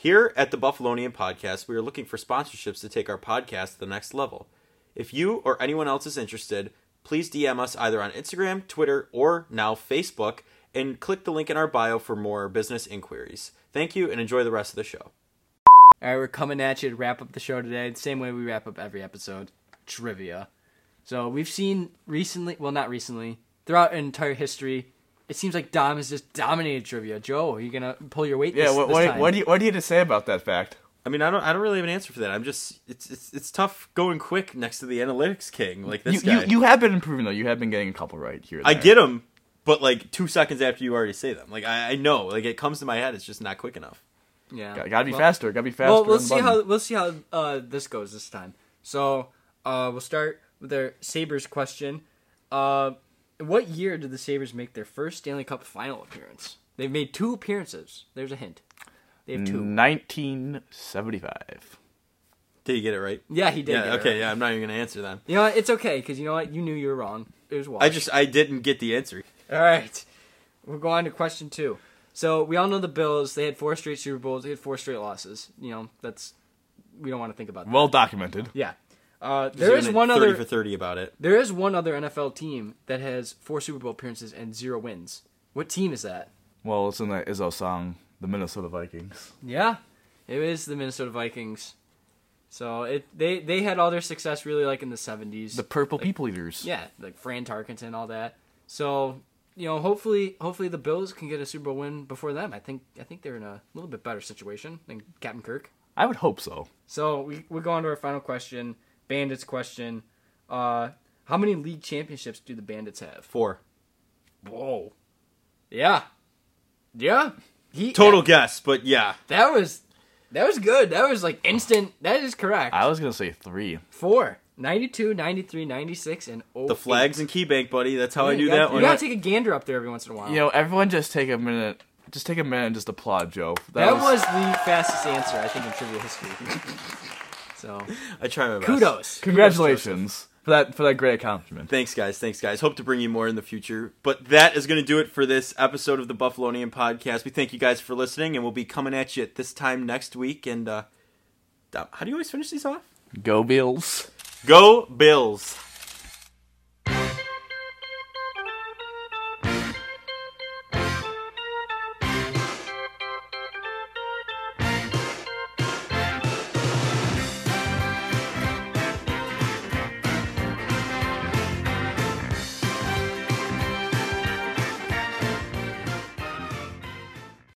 Speaker 1: Here at the Buffalonian Podcast, we are looking for sponsorships to take our podcast to the next level. If you or anyone else is interested, please DM us either on Instagram, Twitter, or now Facebook, and click the link in our bio for more business inquiries. Thank you and enjoy the rest of the show.
Speaker 3: All right, we're coming at you to wrap up the show today, the same way we wrap up every episode trivia. So we've seen recently, well, not recently, throughout entire history, it seems like Dom has just dominated trivia. Joe, are you gonna pull your weight?
Speaker 2: Yeah,
Speaker 3: this,
Speaker 2: what,
Speaker 3: this
Speaker 2: what,
Speaker 3: time?
Speaker 2: what do you what do you have to say about that fact?
Speaker 1: I mean, I don't, I don't really have an answer for that. I'm just, it's, it's, it's tough going quick next to the analytics king like this
Speaker 2: You,
Speaker 1: guy.
Speaker 2: you you have been improving though. You have been getting a couple right here. and
Speaker 1: I get them, but like two seconds after you already say them, like I, I know, like it comes to my head, it's just not quick enough.
Speaker 3: Yeah,
Speaker 2: Gotta, gotta be
Speaker 3: Well-
Speaker 2: faster. Gotta be faster.
Speaker 3: Well, we'll see how we'll see how uh, this goes this time. So uh, we'll start with our Sabres question. Uh, what year did the Sabres make their first Stanley Cup final appearance? They've made two appearances. There's a hint. They have two.
Speaker 2: 1975.
Speaker 1: Did you get it right?
Speaker 3: Yeah, he did.
Speaker 1: yeah.
Speaker 3: get it
Speaker 1: Okay.
Speaker 3: right.
Speaker 1: Yeah. I'm not even gonna answer that.
Speaker 3: You know what? It's okay because you know what? You knew you were wrong. It was washed.
Speaker 1: I just, I didn't get the answer.
Speaker 3: All right. We'll go on to question two. So we all know the Bills. They had four straight Super Bowls. They had four straight losses. You know that's we don't want to think about that.
Speaker 2: Well documented.
Speaker 3: Yeah. Uh, there is one
Speaker 1: 30
Speaker 3: other.
Speaker 1: for thirty about it.
Speaker 3: There is one other NFL team that has four Super Bowl appearances and zero wins. What team is that?
Speaker 2: Well, it's in that Izzo song, the Minnesota Vikings.
Speaker 3: Yeah, it is the Minnesota Vikings. So it they they had all their success really like in the seventies.
Speaker 2: The Purple People Eaters.
Speaker 3: yeah, like Fran Tarkenton, all that. So you know, hopefully, hopefully the Bills can get a Super Bowl win before them. I think I think they're in a little bit better situation than Captain Kirk.
Speaker 2: I would hope so.
Speaker 3: So we we go on to our final question, Bandits question. Uh, how many league championships do the Bandits have?
Speaker 1: Four
Speaker 3: Whoa. Yeah. Yeah. He
Speaker 1: total guess, but yeah,
Speaker 3: That was that was good. That was like instant. That is correct.
Speaker 2: I was gonna say three.
Speaker 3: Four. 92, 93, 96, and 08.
Speaker 1: the flags and key bank, buddy. That's how I do that
Speaker 3: gotta,
Speaker 1: one.
Speaker 3: You gotta take a gander up there every once in a while.
Speaker 2: You know, everyone just take a minute. Just take a minute and just applaud Joe.
Speaker 3: that was the fastest answer I think in trivia history. so
Speaker 1: I try my best.
Speaker 3: kudos.
Speaker 2: congratulations for that for that great accomplishment.
Speaker 1: Thanks, guys. Thanks, guys. Hope to bring you more in the future. But that is going to do it for this episode of the Buffalonian Podcast. We thank you guys for listening, and we'll be coming at you at this time next week. And uh, how do you always finish these off?
Speaker 2: Go Bills.
Speaker 1: Go Bills!